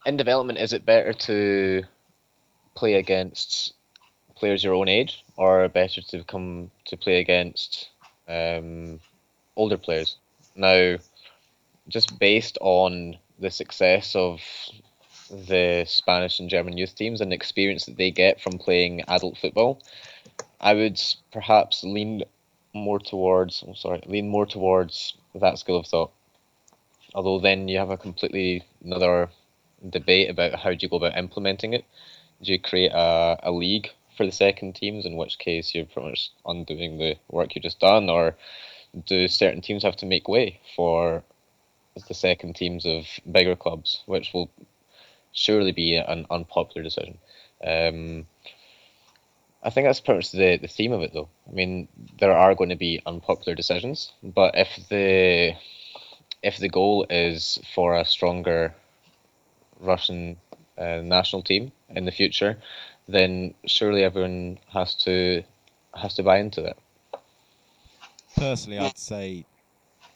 in development, is it better to play against players your own age, or better to come to play against um, older players? Now, just based on the success of the Spanish and German youth teams and the experience that they get from playing adult football, I would perhaps lean more towards. I'm sorry, lean more towards that school of thought. Although then you have a completely another debate about how do you go about implementing it. Do you create a, a league for the second teams, in which case you're pretty much undoing the work you just done, or do certain teams have to make way for the second teams of bigger clubs, which will surely be an unpopular decision. Um, I think that's pretty much the, the theme of it, though. I mean, there are going to be unpopular decisions, but if the if the goal is for a stronger Russian uh, national team in the future, then surely everyone has to has to buy into that. Personally, I'd say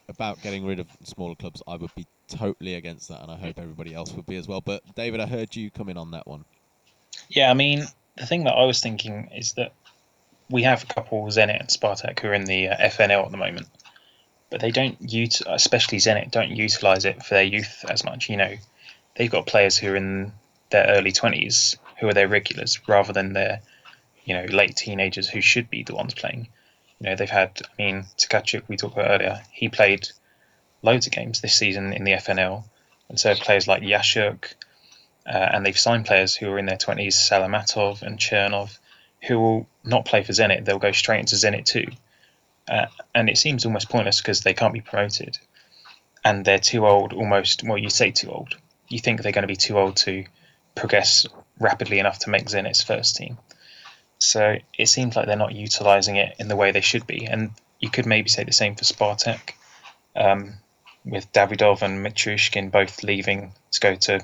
about getting rid of smaller clubs, I would be totally against that, and I hope everybody else would be as well. But David, I heard you come in on that one. Yeah, I mean, the thing that I was thinking is that we have a couple Zenit and Spartak who are in the uh, FNL at the moment, but they don't use, especially Zenit, don't utilize it for their youth as much. You know, they've got players who are in their early twenties who are their regulars rather than their, you know, late teenagers who should be the ones playing. You know, they've had, I mean, Tkachuk, we talked about earlier, he played loads of games this season in the FNL. And so players like Yashuk, uh, and they've signed players who are in their 20s, Salamatov and Chernov, who will not play for Zenit. They'll go straight into Zenit too. Uh, and it seems almost pointless because they can't be promoted. And they're too old, almost, well, you say too old. You think they're going to be too old to progress rapidly enough to make Zenit's first team. So it seems like they're not utilising it in the way they should be. And you could maybe say the same for Spartak, um, with Davidov and Mitrushkin both leaving to go to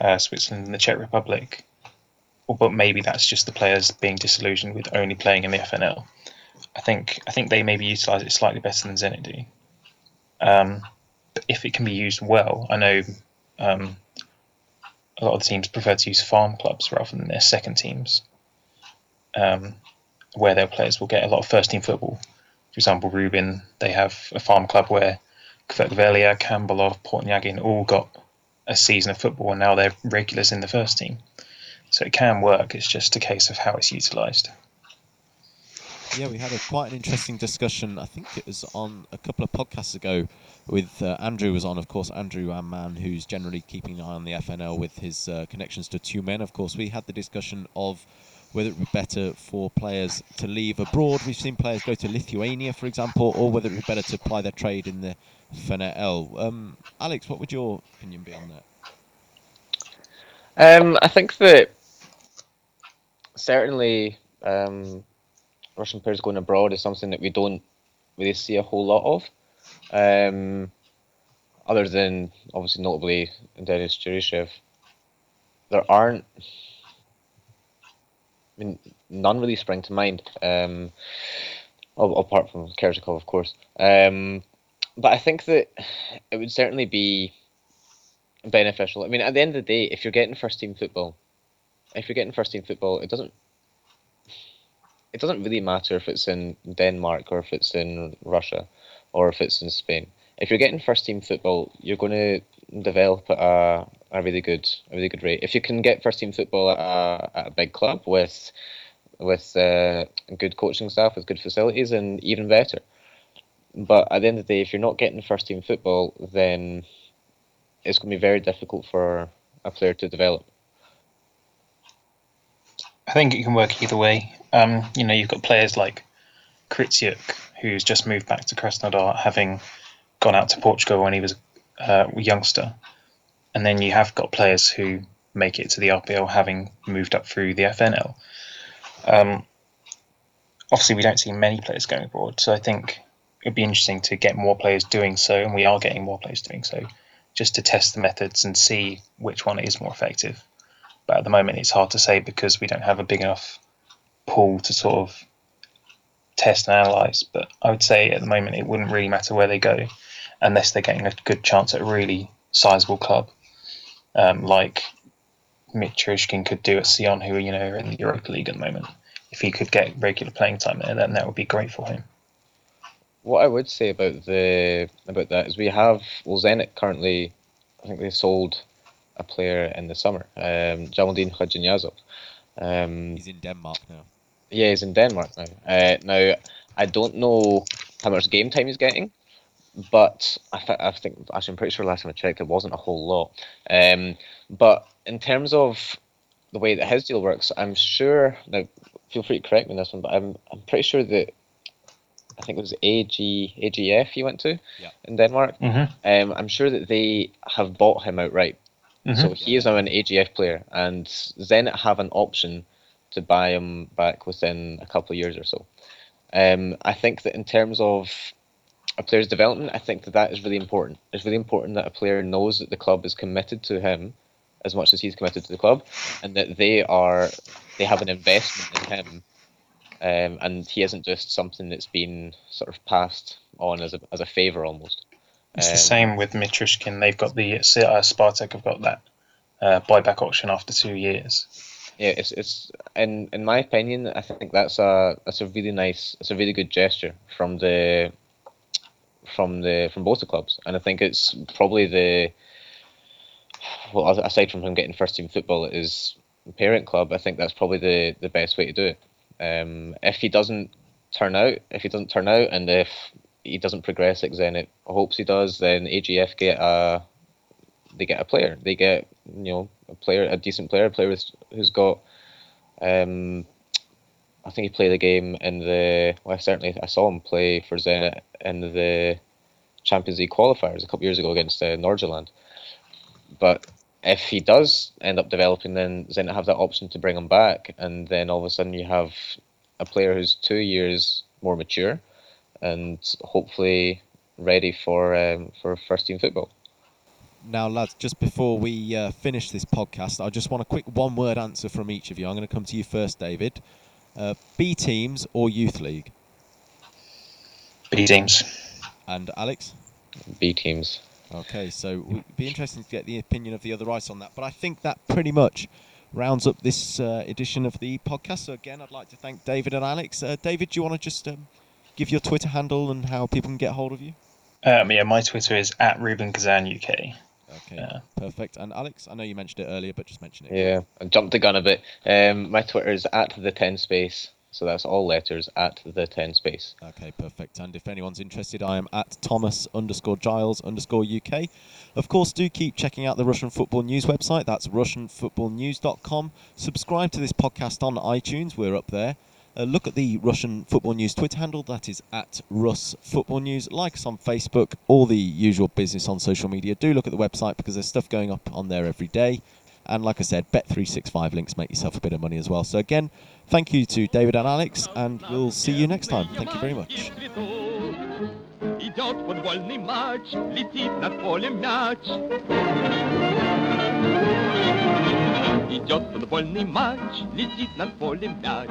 uh, Switzerland and the Czech Republic. But maybe that's just the players being disillusioned with only playing in the FNL. I think I think they maybe utilise it slightly better than Zenit do. Um, but if it can be used well, I know um, a lot of teams prefer to use farm clubs rather than their second teams, um, where their players will get a lot of first team football. For example, Rubin, they have a farm club where Kverkvelia, Kambolov, Portnyagin all got a season of football and now they're regulars in the first team. So it can work, it's just a case of how it's utilised. Yeah, we had a quite an interesting discussion. I think it was on a couple of podcasts ago with uh, Andrew was on, of course, Andrew Amman, who's generally keeping an eye on the FNL with his uh, connections to Tyumen, Of course, we had the discussion of whether it would be better for players to leave abroad. We've seen players go to Lithuania, for example, or whether it would be better to apply their trade in the FNL. Um, Alex, what would your opinion be on that? Um, I think that certainly um, Russian players going abroad is something that we don't really see a whole lot of. Um, other than obviously notably Denis Cheryshev, there aren't. I mean, none really spring to mind. Um, apart from Kerzhakov, of course. Um, but I think that it would certainly be beneficial. I mean, at the end of the day, if you're getting first team football, if you're getting first team football, it doesn't it doesn't really matter if it's in Denmark or if it's in Russia or if it's in Spain. If you're getting first team football, you're going to develop at a, a really good a really good rate. If you can get first team football at a, at a big club with with uh, good coaching staff, with good facilities, and even better. But at the end of the day, if you're not getting first team football, then it's going to be very difficult for a player to develop. I think it can work either way. Um, you know, you've got players like Kritsiuk, who's just moved back to Krasnodar, having gone out to Portugal when he was uh, a youngster. And then you have got players who make it to the RPL having moved up through the FNL. Um, obviously, we don't see many players going abroad, so I think it'd be interesting to get more players doing so, and we are getting more players doing so, just to test the methods and see which one is more effective. But at the moment, it's hard to say because we don't have a big enough pool to sort of test and analyze. But I would say at the moment, it wouldn't really matter where they go unless they're getting a good chance at a really sizable club, um, like Mitrushkin could do at Sion, who you know are in the Europa League at the moment. If he could get regular playing time there, then that would be great for him. What I would say about the about that is we have well Zenit currently, I think they sold a player in the summer, um, Jamaldin Khadjinyazov. Um, he's in Denmark now. Yeah, he's in Denmark now. Uh, now, I don't know how much game time he's getting, but I, th- I think actually I'm pretty sure last time I checked it wasn't a whole lot. Um, but in terms of the way that his deal works, I'm sure now. Feel free to correct me on this one, but I'm I'm pretty sure that I think it was AG AGF he went to yeah. in Denmark. Mm-hmm. Um, I'm sure that they have bought him outright. Mm-hmm. So he is now an AGF player, and Zenit have an option to buy him back within a couple of years or so. Um, I think that in terms of a player's development, I think that that is really important. It's really important that a player knows that the club is committed to him as much as he's committed to the club, and that they are they have an investment in him, um, and he isn't just something that's been sort of passed on as a as a favour almost. It's um, the same with Mitrushkin. They've got the uh, Spartak have got that uh, buyback auction after two years. Yeah, it's it's in in my opinion, I think that's a that's a really nice, it's a really good gesture from the from the from both the clubs, and I think it's probably the well aside from him getting first team football, it is parent club. I think that's probably the the best way to do it. Um, if he doesn't turn out, if he doesn't turn out, and if he doesn't progress like Zenit hopes he does, then AGF get a they get a player. They get you know a player, a decent player, a player who's got. Um, I think he played the game in the. Well, I certainly I saw him play for Zenit in the Champions League qualifiers a couple years ago against uh. But if he does end up developing, then Zenit have that option to bring him back, and then all of a sudden you have a player who's two years more mature, and hopefully ready for um, for first team football. Now, lads, just before we uh, finish this podcast, I just want a quick one word answer from each of you. I'm going to come to you first, David. Uh, B teams or youth league? B teams. And Alex? B teams. Okay, so it would be interesting to get the opinion of the other ice on that. But I think that pretty much rounds up this uh, edition of the podcast. So, again, I'd like to thank David and Alex. Uh, David, do you want to just um, give your Twitter handle and how people can get hold of you? Um, yeah, my Twitter is at Rubin Kazan UK. Okay, Yeah. perfect. And Alex, I know you mentioned it earlier, but just mention it. Yeah, I jumped the gun a bit. Um, my Twitter is at the ten space, so that's all letters at the ten space. Okay, perfect. And if anyone's interested, I am at Thomas underscore Giles underscore UK. Of course, do keep checking out the Russian Football News website. That's RussianFootballNews.com. Subscribe to this podcast on iTunes. We're up there Uh, look at the Russian Football News Twitter handle. That is at Russ Football News. Like us on Facebook. All the usual business on social media. Do look at the website because there's stuff going up on there every day. And like I said, Bet365 links make yourself a bit of money as well. So again, thank you to David and Alex, and we'll see you next time. Thank you very much. Идет футбольный матч, летит над полем мяч. Идет футбольный матч, летит над полем мяч.